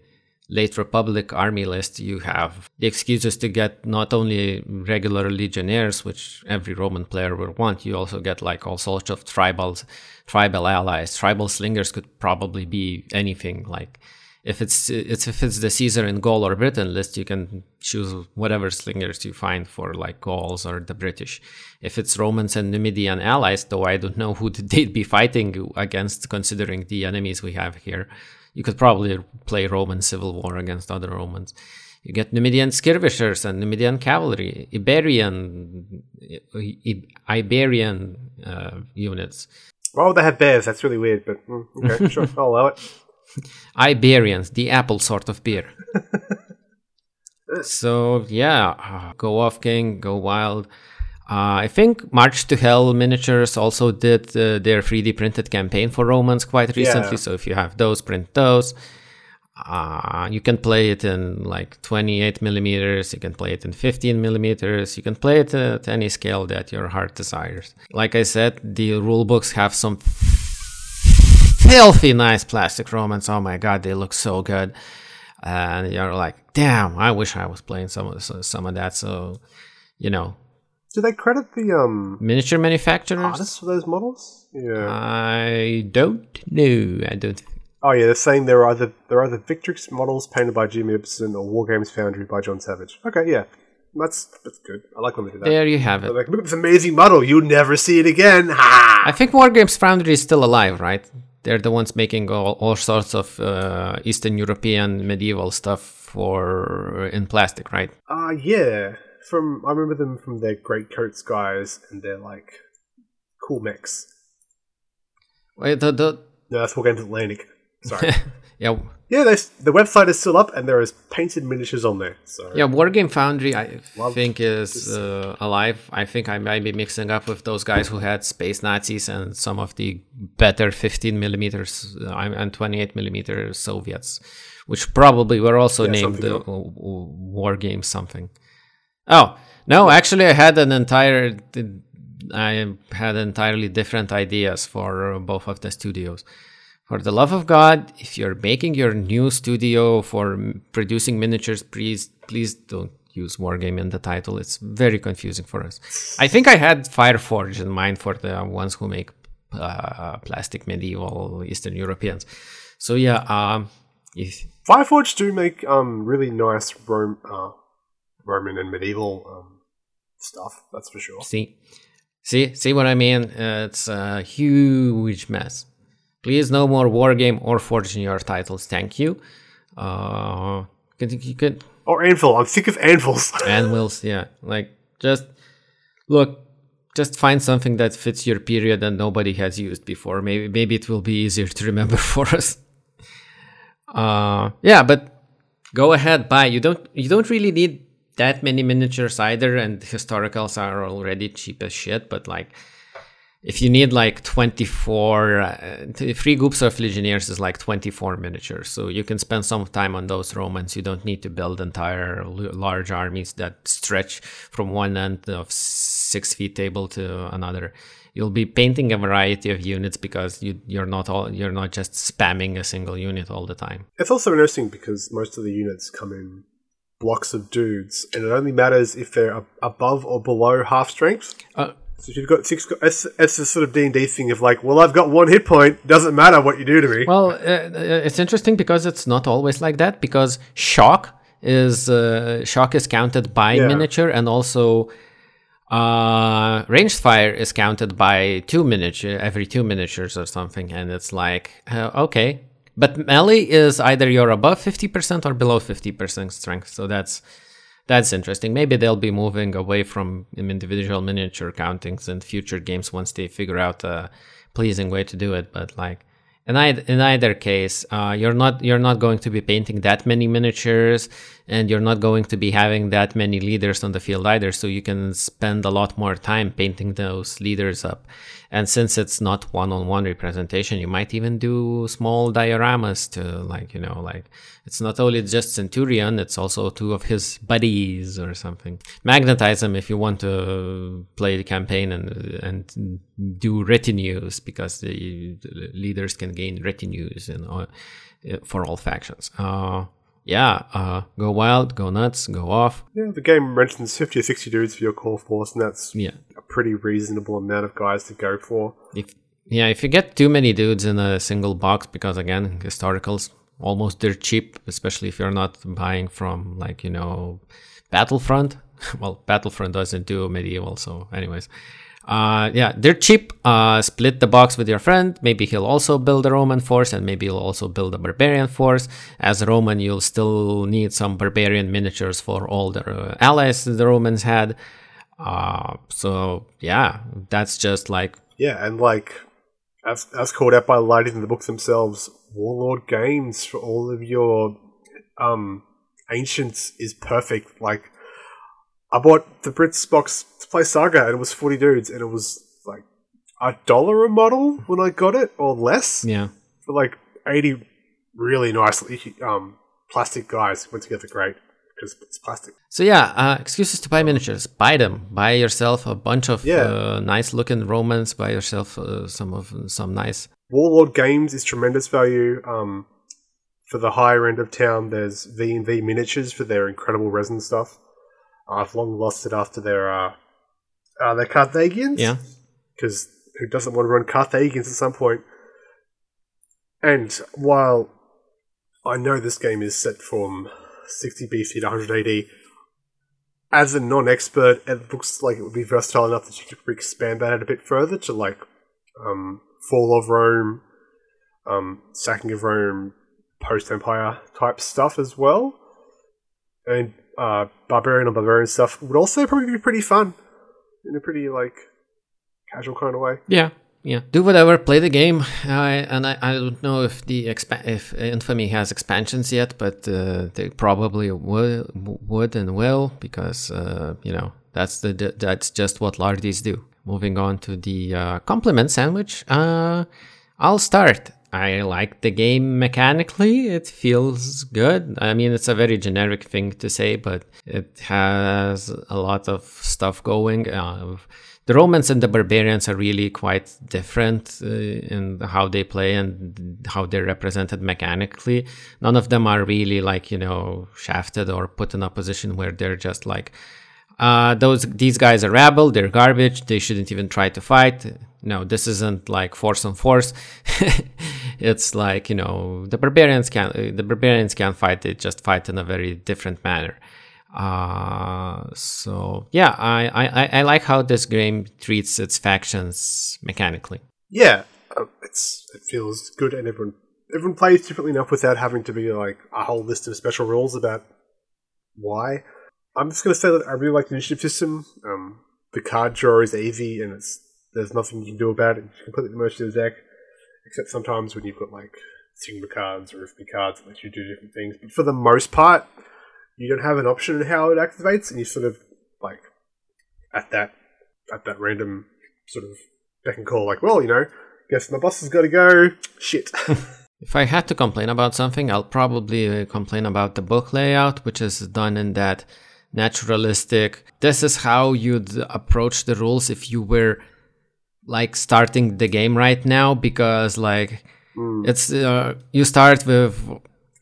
late Republic army list, you have the excuses to get not only regular legionnaires, which every Roman player would want. You also get like all sorts of tribals, tribal allies. Tribal slingers could probably be anything like if it's it's if it's the Caesar in Gaul or Britain list, you can choose whatever slingers you find for like Gauls or the British. If it's Romans and Numidian allies, though I don't know who they'd be fighting against, considering the enemies we have here, you could probably play Roman civil war against other Romans. You get Numidian skirmishers and Numidian cavalry, Iberian, Iberian uh, units. Why would they have bears? That's really weird, but mm, okay, sure, I'll allow it. Iberians, the apple sort of beer. so yeah, go off king, go wild. Uh, I think March to Hell Miniatures also did uh, their 3D printed campaign for Romans quite recently. Yeah. So if you have those, print those. Uh, you can play it in like 28 millimeters. You can play it in 15 millimeters. You can play it at any scale that your heart desires. Like I said, the rule books have some filthy nice plastic Romans. Oh my god, they look so good. And you're like, damn, I wish I was playing some of some of that. So, you know. Do they credit the um miniature manufacturers artists for those models? Yeah. I don't know. I don't. Oh yeah, they're saying they're either they're either Victrix models painted by Jim Ibsen or Wargames Foundry by John Savage. Okay, yeah. That's that's good. I like when they do that. There you have it. Like, look at this amazing model. You'll never see it again. Ha! I think Wargames Foundry is still alive, right? they're the ones making all, all sorts of uh, Eastern European medieval stuff for in plastic, right? Uh yeah. From I remember them from their great coats guys and their like cool mix. Wait, the the no, that's Wargames Atlantic. Sorry. yeah. Yeah, the website is still up, and there is painted miniatures on there. So yeah, Wargame Foundry, I Love think is uh, alive. I think I might be mixing up with those guys who had Space Nazis and some of the better 15 millimeters uh, and 28 millimeter Soviets, which probably were also yeah, named uh, Wargame something. Oh no, actually, I had an entire. I had entirely different ideas for both of the studios. For the love of God, if you're making your new studio for producing miniatures, please please don't use Wargame in the title. It's very confusing for us. I think I had Fireforge in mind for the ones who make uh, plastic medieval Eastern Europeans. So yeah, um, if Fireforge do make um, really nice Rome, uh, Roman and medieval um, stuff. That's for sure. See, see, see what I mean? Uh, it's a huge mess. Please no more wargame or forge in your titles. Thank you. Uh, could, you could or anvil. I'm sick of anvils. anvils, yeah. Like just look, just find something that fits your period and nobody has used before. Maybe maybe it will be easier to remember for us. Uh, yeah, but go ahead, buy. You don't you don't really need that many miniatures either, and historicals are already cheap as shit. But like if you need like 24 uh, three groups of legionnaires is like 24 miniatures. So you can spend some time on those romans. You don't need to build entire large armies that stretch from one end of six feet table to another. You'll be painting a variety of units because you, you're not all you're not just spamming a single unit all the time. It's also interesting because most of the units come in blocks of dudes and it only matters if they're above or below half strength uh, So if you've got six, it's, it's the sort of D and D thing of like, well, I've got one hit point. Doesn't matter what you do to me. Well, uh, uh, it's interesting because it's not always like that. Because shock is uh, shock is counted by Yeah. miniature, and also uh, ranged fire is counted by two miniature every two miniatures or something. And it's like uh, okay, but melee is either you're above fifty percent or below fifty percent strength. So that's that's interesting. Maybe they'll be moving away from individual miniature countings in future games once they figure out a pleasing way to do it. But like in either, in either case, uh, you're not you're not going to be painting that many miniatures, and you're not going to be having that many leaders on the field either. So you can spend a lot more time painting those leaders up. And since it's not one-on-one representation, you might even do small dioramas to like you know like it's not only just Centurion, it's also two of his buddies or something. Magnetize them if you want to play the campaign and and do retinues because the, leaders can gain retinues and for all factions. Uh, yeah, uh, go wild, go nuts, go off. yeah, the game mentions fifty or sixty dudes for your core force, and that's Yeah, a pretty reasonable amount of guys to go for. if yeah, if you get too many dudes in a single box, because again, historicals almost dirt cheap, especially if you're not buying from like you know Battlefront. well, Battlefront doesn't do medieval, so anyways. Uh, yeah, they're cheap. Uh, split the box with your friend. Maybe he'll also build a Roman force, and maybe he'll also build a barbarian force. As a Roman, you'll still need some barbarian miniatures for all the uh, allies the Romans had. Uh, so yeah, that's just like Yeah, and like as as called out by Lighting in the books themselves, Warlord Games for all of your um ancients is perfect. Like I bought the Brits box to play Saga and it was forty dudes and it was like a dollar a model when I got it or less yeah. for like eighty really nice um plastic guys went together great because it's plastic. So yeah, uh, excuses to buy miniatures. Buy them. Buy yourself a bunch of Yeah. uh, nice looking Romans. Buy yourself uh, some of some nice. Warlord Games is tremendous value. Um, for the higher end of town, there's V and V miniatures for their incredible resin stuff. I've long lost it after their uh, uh their Carthaginians. Yeah. because who doesn't want to run Carthaginians at some point? And while I know this game is set from 60 BC to 100 AD, as a non-expert, it looks like it would be versatile enough that you could expand that out a bit further to like um, fall of Rome, um, sacking of Rome, post-empire type stuff as well, and uh, barbarian on barbarian stuff would also probably be pretty fun in a pretty like casual kind of way. Yeah. Yeah. Do whatever. Play the game. I and I, I don't know if the expa- if Infamy has expansions yet, but uh, they probably will would and will because uh, you know that's the that's just what Lardies do. Moving on to the uh, compliment sandwich. Uh, I'll start. I like the game mechanically. It feels good. I mean, it's a very generic thing to say, but it has a lot of stuff going. Uh, the Romans and the barbarians are really quite different uh, in how they play and how they're represented mechanically. None of them are really like, you know, shafted or put in a position where they're just like, uh, those these guys are rabble, they're garbage, they shouldn't even try to fight. No, this isn't like force on force. it's like you know the barbarians can the barbarians can fight. They just fight in a very different manner. Uh, so yeah, I, I I like how this game treats its factions mechanically. Yeah, uh, it's it feels good, and everyone everyone plays differently enough without having to be like a whole list of special rules about why. I'm just gonna say that I really like the initiative system. Um, the card draw is easy, and it's there's nothing you can do about it. You completely merge to the deck, except sometimes when you've got like Signa cards or FB cards that let you do different things. But for the most part, you don't have an option in how it activates, and you sort of like at that at that random sort of beck and call, like, well, you know, guess my boss has got to go. Shit. If I had to complain about something, I'll probably uh, complain about the book layout, which is done in that naturalistic. This is how you'd approach the rules if you were like starting the game right now, because like it's uh, you start with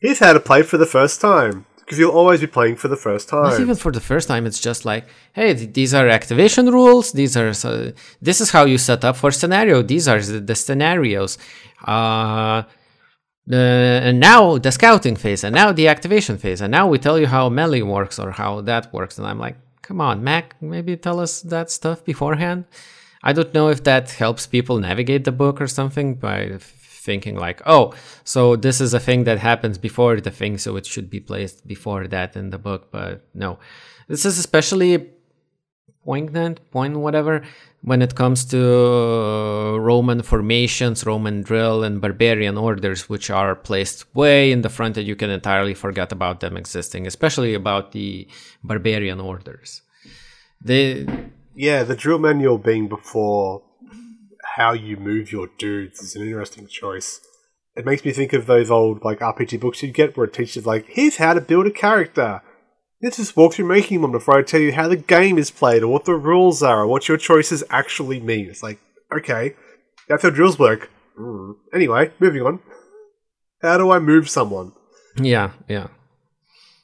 Here's how to play for the first time. because you'll always be playing for the first time. Not even for the first time. It's just like, hey, th- these are activation rules. These are so, this is how you set up for scenario. These are the, the scenarios. Uh, uh, and now the scouting phase, and now the activation phase, and now we tell you how melee works or how that works. And I'm like, come on, Mac, maybe tell us that stuff beforehand. I don't know if that helps people navigate the book or something by thinking like, oh, so this is a thing that happens before the thing, so it should be placed before that in the book. But no, this is especially poignant, point whatever, when it comes to uh, Roman formations, Roman drill, and barbarian orders, which are placed way in the front that you can entirely forget about them existing, especially about the barbarian orders. They, yeah, the drill manual being before how you move your dudes is an interesting choice. It makes me think of those old like RPG books you'd get where it teaches like, here's how to build a character. Let's just walk through making one before I tell you how the game is played or what the rules are or what your choices actually mean. It's like, okay, that's how drills work. Mm. Anyway, moving on. How do I move someone? Yeah, yeah.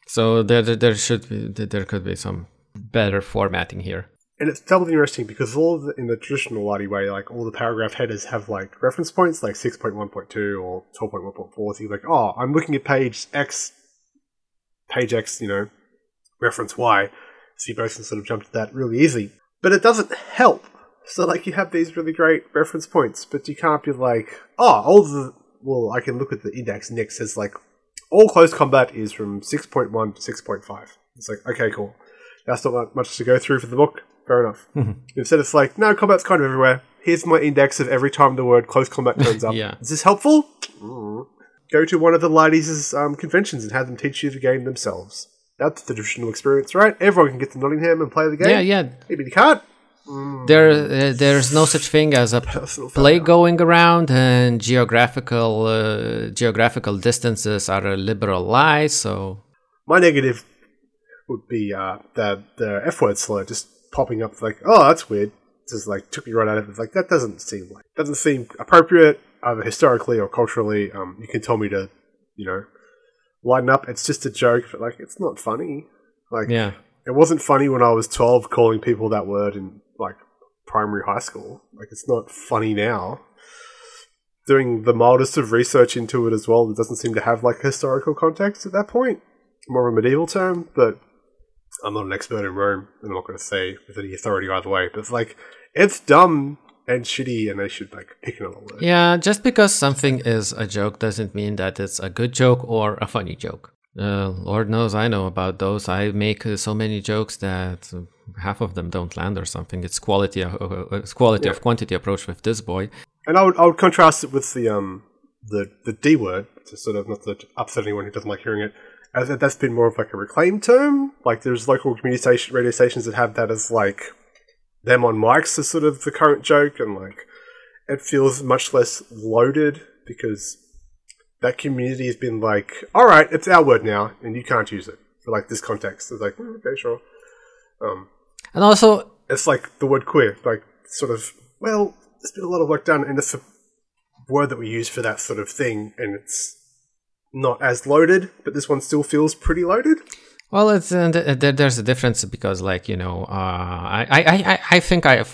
So there, there should be, there could be some better formatting here. And it's doubly interesting because all the, in the traditional Lardy way, like all the paragraph headers have like reference points, like six point one point two or twelve point one point four. So you're like, oh, I'm looking at page X, page X, you know, reference Y. So you both can sort of jump to that really easy. But it doesn't help. So like you have these really great reference points, but you can't be like, oh, all the well, I can look at the index it says like all close combat is from six point one to six point five. It's like, okay, cool. That's not much to go through for the book. Fair enough. Mm-hmm. Instead, it's like, no, combat's kind of everywhere. Here's my index of every time the word close combat turns up. Yeah. Is this helpful? Mm. Go to one of the Lardies' um, conventions and have them teach you the game themselves. That's the traditional experience, right? Everyone can get to Nottingham and play the game. Yeah, yeah. Maybe you can't. There, uh, there's no such thing as a Personal play going around, and geographical uh, geographical distances are a liberal lie. So My negative would be uh, the the F word slur just popping up like, oh, that's weird. Just like took me right out of it. It's like that doesn't seem like doesn't seem appropriate either historically or culturally. Um, you can tell me to, you know, lighten up. It's just a joke, but like it's not funny. Like yeah, it wasn't funny when I was twelve calling people that word in like primary high school. Like it's not funny now. Doing the mildest of research into it as well, it doesn't seem to have like historical context at that point. More of a medieval term, but I'm not an expert in Rome, and I'm not going to say with any authority either way. But it's like it's dumb and shitty, and they should like pick another word. yeah. Just because something is a joke doesn't mean that it's a good joke or a funny joke. Uh, Lord knows I know about those. I make uh, so many jokes that half of them don't land or something. It's quality, uh, uh, it's quality of quantity approach with this boy. And I would I would contrast it with the um the the D word to sort of not to upset anyone who doesn't like hearing it. That's been more of like a reclaimed term. Like there's local community station radio stations that have that as like them on mics is sort of the current joke, and like it feels much less loaded because that community has been like, all right, it's our word now, and you can't use it for like this context. It's like "Mm, okay, sure. Um, And also, it's like the word queer, like sort of, well, there's been a lot of work done, and it's a word that we use for that sort of thing, and it's not as loaded, but this one still feels pretty loaded. Well, it's uh, th- th- there's a difference because, like you know, uh, I, I, I, I think I,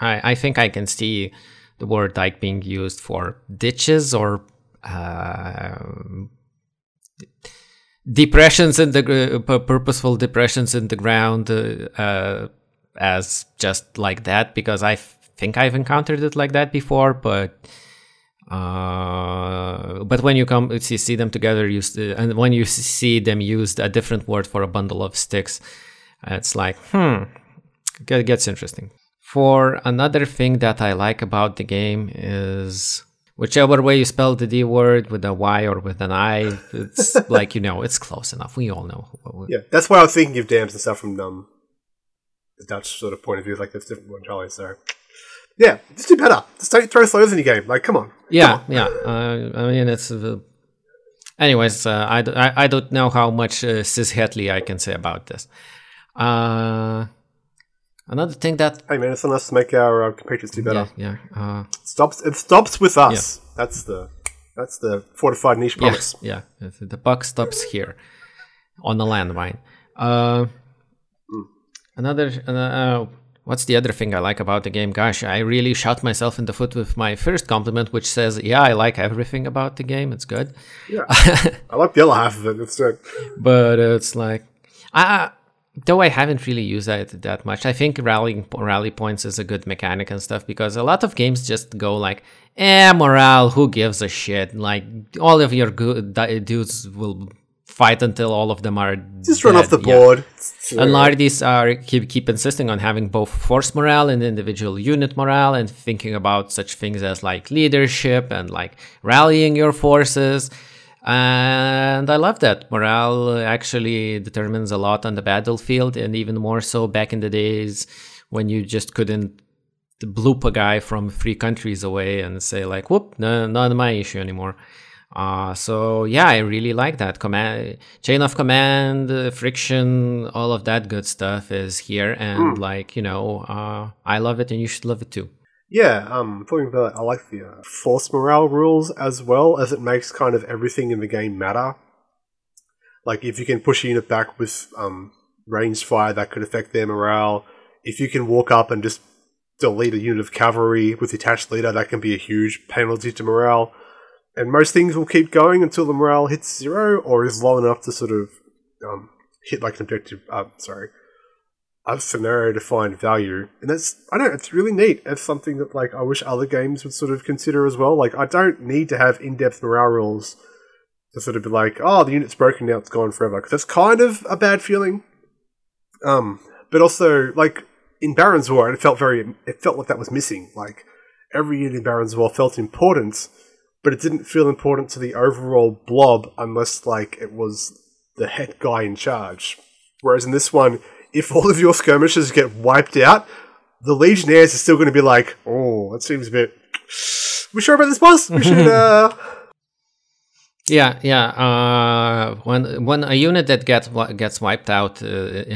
I, think I can see the word like being used for ditches or uh, depressions in the pu- purposeful depressions in the ground uh, uh, as just like that because I think I've encountered it like that before, but. Uh, but when you come see, see them together used and when you see them used a different word for a bundle of sticks it's like hmm it gets interesting for another thing that i like about the game is whichever way you spell the d word with a y or with an i it's like you know it's close enough we all know Yeah, that's why I was thinking of dams and stuff from um, the Dutch sort of point of view. Like that's different from Charlie. So yeah, just do better. Just don't throw slurs in your game. Like, come on. yeah yeah uh, i mean it's uh, anyways uh, I, I, I don't know how much uh, cis-hetly i can say about this uh another thing that Hey man, it's on us to make our uh, compatriots do better. yeah yeah uh It stops. It stops with us. That's the that's the fortified niche yeah promise. yeah the buck stops here on the landmine. Uh, Another, uh, what's the other thing I like about the game? Gosh, I really shot myself in the foot with my first compliment, which says, "Yeah, I like everything about the game. It's good." Yeah, I like the other half of it. It's good. but it's like, I though I haven't really used that that much. I think rallying rally points is a good mechanic and stuff because a lot of games just go like, "Eh, morale. Who gives a shit?" Like all of your good dudes will fight until all of them are just dead. run off the board. Yeah. And Lardies are keep keep insisting on having both force morale and individual unit morale, and thinking about such things as like leadership and like rallying your forces. And I love that morale actually determines a lot on the battlefield, and even more so back in the days when you just couldn't bloop a guy from three countries away and say like, "Whoop, no, not my issue anymore." Uh, so yeah, I really like that command, chain of command, uh, friction, all of that good stuff is here, and mm. like you know, uh, I love it, and you should love it too. Yeah, um, talking about, I like the uh, force morale rules as well, as it makes kind of everything in the game matter. Like if you can push a unit back with um, ranged fire, that could affect their morale. If you can walk up and just delete a unit of cavalry with the attached leader, that can be a huge penalty to morale and most things will keep going until the morale hits zero or is low enough to sort of um, hit like an objective. Uh, sorry, a scenario defined value, and that's I don't know. It's really neat. It's something that like I wish other games would sort of consider as well. Like I don't need to have in depth morale rules to sort of be like, oh, the unit's broken now, it's gone forever, because that's kind of a bad feeling. Um, but also like in Barons War, it felt very, it felt like that was missing. Like every unit in Barons War felt important but it didn't feel important to the overall blob unless like it was the head guy in charge. Whereas in this one, if all of your skirmishers get wiped out, the legionnaires are still going to be like, "Oh, that seems a bit." We sure about this, boss? We should. uh Yeah, yeah. Uh, when when a unit that gets gets wiped out uh,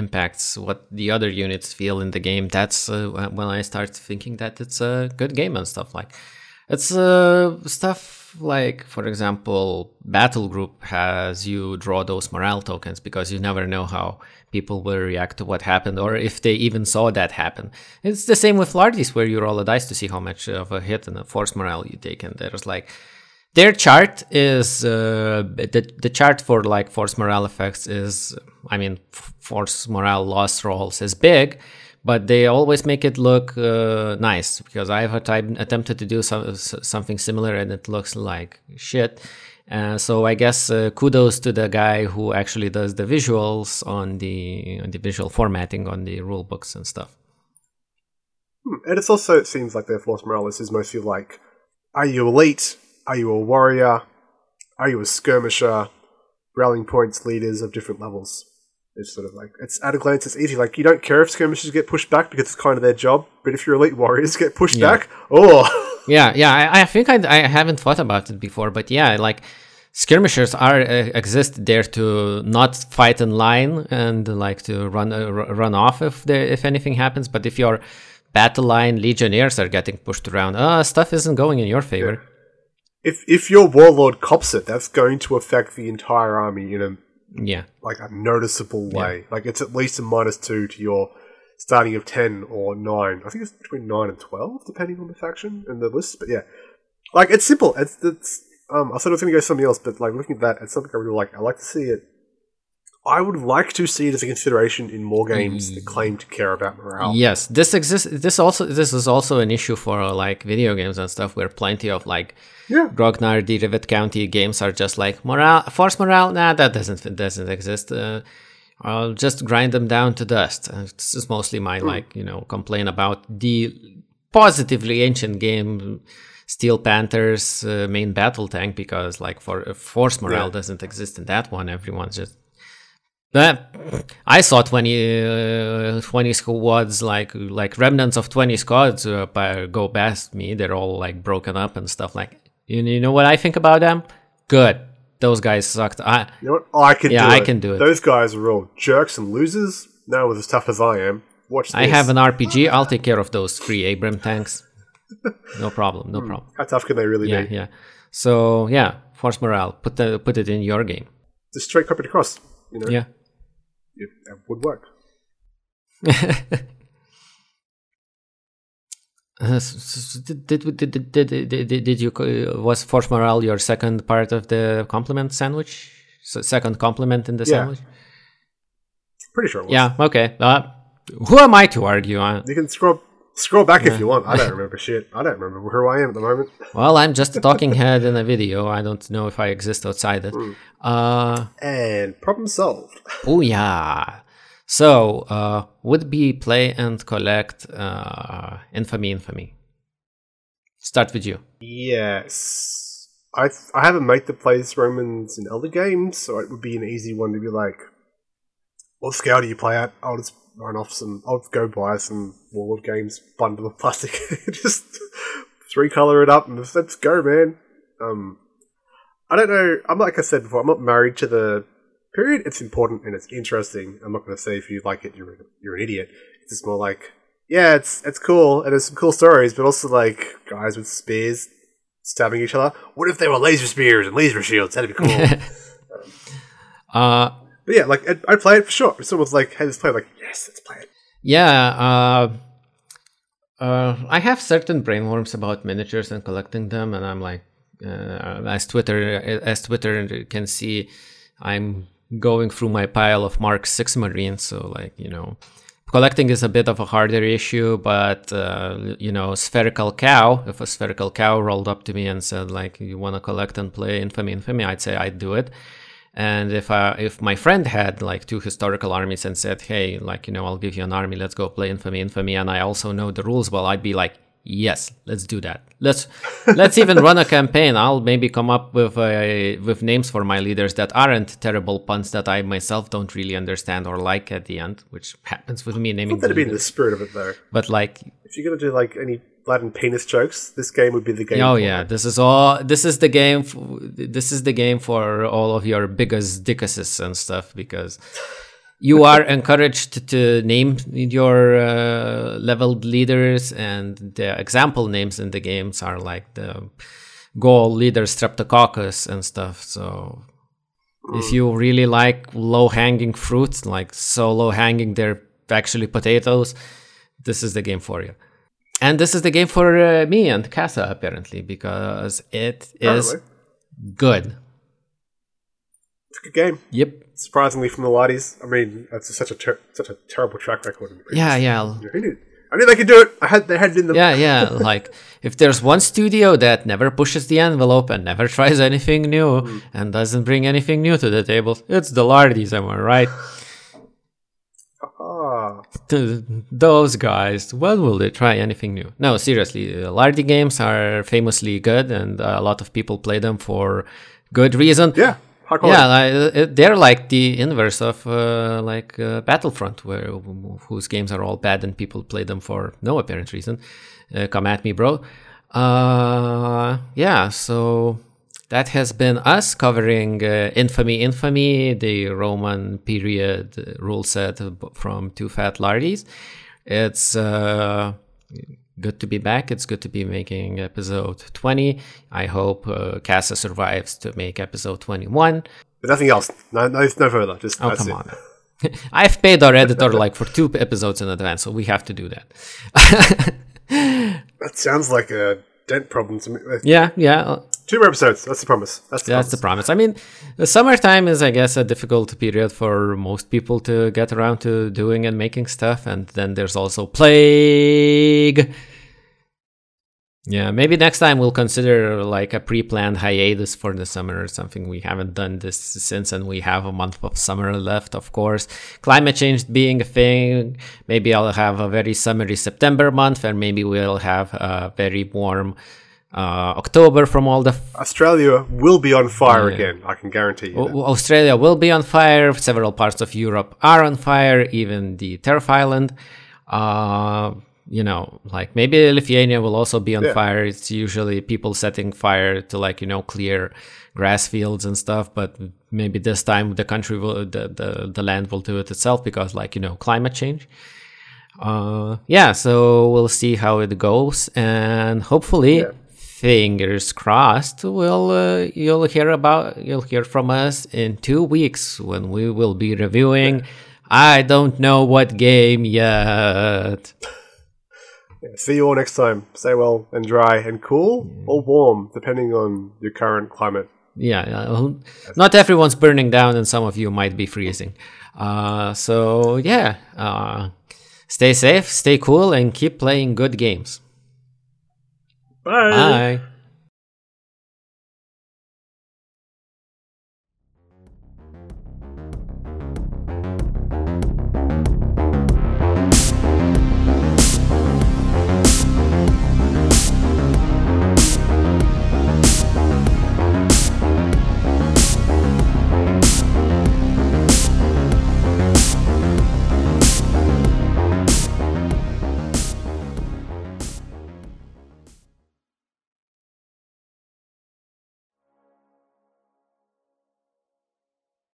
impacts what the other units feel in the game, that's uh, when I start thinking that it's a good game and stuff like. It's uh, stuff like, for example, Battle Group has you draw those morale tokens because you never know how people will react to what happened or if they even saw that happen. It's the same with Lardies where you roll a dice to see how much of a hit and a force morale you take. And there's like, their chart is uh, the the chart for like force morale effects is I mean force morale loss rolls is big, but they always make it look uh, nice because I've attempted to do some, something similar and it looks like shit. Uh, so I guess uh, kudos to the guy who actually does the visuals on the on the visual formatting on the rule books and stuff. Hmm. And it's also it seems like their force morales is mostly like, are you elite? Are you a warrior? Are you a skirmisher? Rallying points leaders of different levels. It's sort of like it's at a glance it's easy. Like you don't care if skirmishers get pushed back because it's kind of their job, but if your elite warriors get pushed yeah. back, oh yeah, yeah. I, I think I, I haven't thought about it before, but yeah, like skirmishers are uh, exist there to not fight in line and like to run uh, run off if there if anything happens. But if your battle line legionnaires are getting pushed around, uh, stuff isn't going in your favor. Yeah. If if your warlord cops it, that's going to affect the entire army in a yeah. Like a noticeable way. Yeah. Like it's at least a minus two to your starting of 10 or 9. I think it's between 9 and 12, depending on the faction and the list. But yeah. Like it's simple. It's, it's um, I thought I was going to go something else, but like looking at that, it's something I really like. I like to see it I would like to see it as a consideration in more games that claim to care about morale. Yes, this exists. This also this is also an issue for uh, like video games and stuff, where plenty of like yeah. Grognard, the Rivet County games are just like morale, force morale. Nah, that doesn't doesn't exist. Uh, I'll just grind them down to dust. Uh, this is mostly my mm. like you know complain about the positively ancient game. Steel Panther's uh, main battle tank because like for uh, force morale yeah. doesn't exist in that one. Everyone's just that I saw 20, uh, 20 squads like like remnants of 20 squads uh, go past me. They're all like broken up and stuff like. You, you know what I think about them? Good. Those guys sucked. I you know what? Oh, I can yeah, I can do it. Those guys are all jerks and losers. Now with as tough as I am. Watch this. I have an RPG. I'll take care of those three Abram tanks. No problem. No hmm. problem. How tough can they really yeah, be? Yeah. So yeah, force morale. Put the put it in your game. Just straight copy across you know, Yeah. It, it would work. Uh, Did, did, did, did, did, did, you was Force Morale your second part of the compliment sandwich? S second compliment in the Yeah. sandwich? Pretty sure it was. Yeah. Okay. Uh, who am I to argue? Uh, You can scroll scroll back if you want. I don't remember shit. I don't remember who I am at the moment. well, I'm just a talking head in a video. I don't know if I exist outside it. Hmm. Uh, And problem solved. oh yeah. So, uh, would be play and collect uh, infamy, infamy. Start with you. Yes. I I haven't made the plays Romans in other games, so it would be an easy one to be like, what scale do you play at? I'll just run off some, I'll go buy some Warlord games, bundle of plastic, just three color it up, and just, let's go, man. Um, I don't know. I'm like I said before. I'm not married to the period. It's important and it's interesting. I'm not going to say if you like it, you're you're an idiot. It's just more like, yeah, it's it's cool and there's some cool stories, but also like guys with spears stabbing each other. What if they were laser spears and laser shields? That'd be cool. Uh, but yeah, like I'd, I'd play it for sure. If someone's like, "Hey, let's play," like, yes, let's play it. Yeah, uh, uh, I have certain brainworms about miniatures and collecting them, and I'm like, uh, as Twitter as Twitter can see, I'm going through my pile of Mark Six Marines. So like you know, collecting is a bit of a harder issue, but uh, you know, spherical cow. If a spherical cow rolled up to me and said like, "You want to collect and play Infamy, Infamy," I'd say I'd do it. And if uh, if my friend had like two historical armies and said, "Hey, like you know, I'll give you an army. Let's go play Infamy, Infamy," and I also know the rules well, I'd be like, "Yes, let's do that. Let's let's even run a campaign. I'll maybe come up with a, with names for my leaders that aren't terrible puns that I myself don't really understand or like at the end, which happens with me naming. That'd be in the spirit of it, though. But like, If you're gonna do like any Latin penis jokes, this game would be the game. Oh yeah, it. this is all. This is the game. f- This is the game for all of your biggest dickuses and stuff because you are encouraged to name your uh, leveled leaders, and the example names in the games are like the goal leader Streptococcus and stuff. So if you really like low hanging fruits, like so low hanging they're actually potatoes, this is the game for you. And this is the game for uh, me and Casa apparently because it is good. It's a good game. Yep. Surprisingly, from the Lardies. I mean, that's such a ter- such a terrible track record. Yeah, yeah. Knew? I knew they could do it. I had they had it in them. Yeah, yeah. like if there's one studio that never pushes the envelope and never tries anything new and doesn't bring anything new to the table, it's the Lardies, am I right? Th- those guys, when will they try anything new? No, seriously, uh, Lardy games are famously good, and uh, a lot of people play them for good reason. yeah. Yeah, like, uh, they're like the inverse of uh, like uh, Battlefront, where whose games are all bad and people play them for no apparent reason. Uh, come at me, bro. Uh, yeah, so that has been us covering uh, Infamy, Infamy, the Roman period rule set from Too Fat Lardies. It's uh, good to be back. It's good to be making episode 20. I hope uh, Casa survives to make episode 21. But nothing else. No, no, no further. Just Oh, come it. on. I've paid our editor like for two episodes in advance, so we have to do that. That sounds like a dent problem to me. Yeah, yeah, Two more episodes. That's the promise. That's the that's the promise. promise. I mean, the summertime is, I guess, a difficult period for most people to get around to doing and making stuff, and then there's also plague. Yeah, maybe next time we'll consider like a pre-planned hiatus for the summer or something. We haven't done this since, and we have a month of summer left, of course. Climate change being a thing, maybe I'll have a very summery September month, and maybe we'll have a very warm uh, October from all the Australia will be on fire Yeah. again. I can guarantee you. O- Australia will be on fire. Several parts of Europe are on fire. Even the Turf Island. Uh, you know, like maybe Lithuania will also be on Yeah. fire. It's usually people setting fire to like you know clear grass fields and stuff. But maybe this time the country will, the the, the land will do it itself because like you know climate change. Uh, yeah, so we'll see how it goes, and hopefully Yeah. Fingers crossed, we'll uh, you'll hear about you'll hear from us in two weeks when we will be reviewing. I don't know what game yet. See you all next time. Stay well and dry and cool or warm, depending on your current climate. Yeah, uh, not everyone's burning down, and some of you might be freezing. Uh, so yeah, uh, stay safe, stay cool, and keep playing good games. Bye. Bye.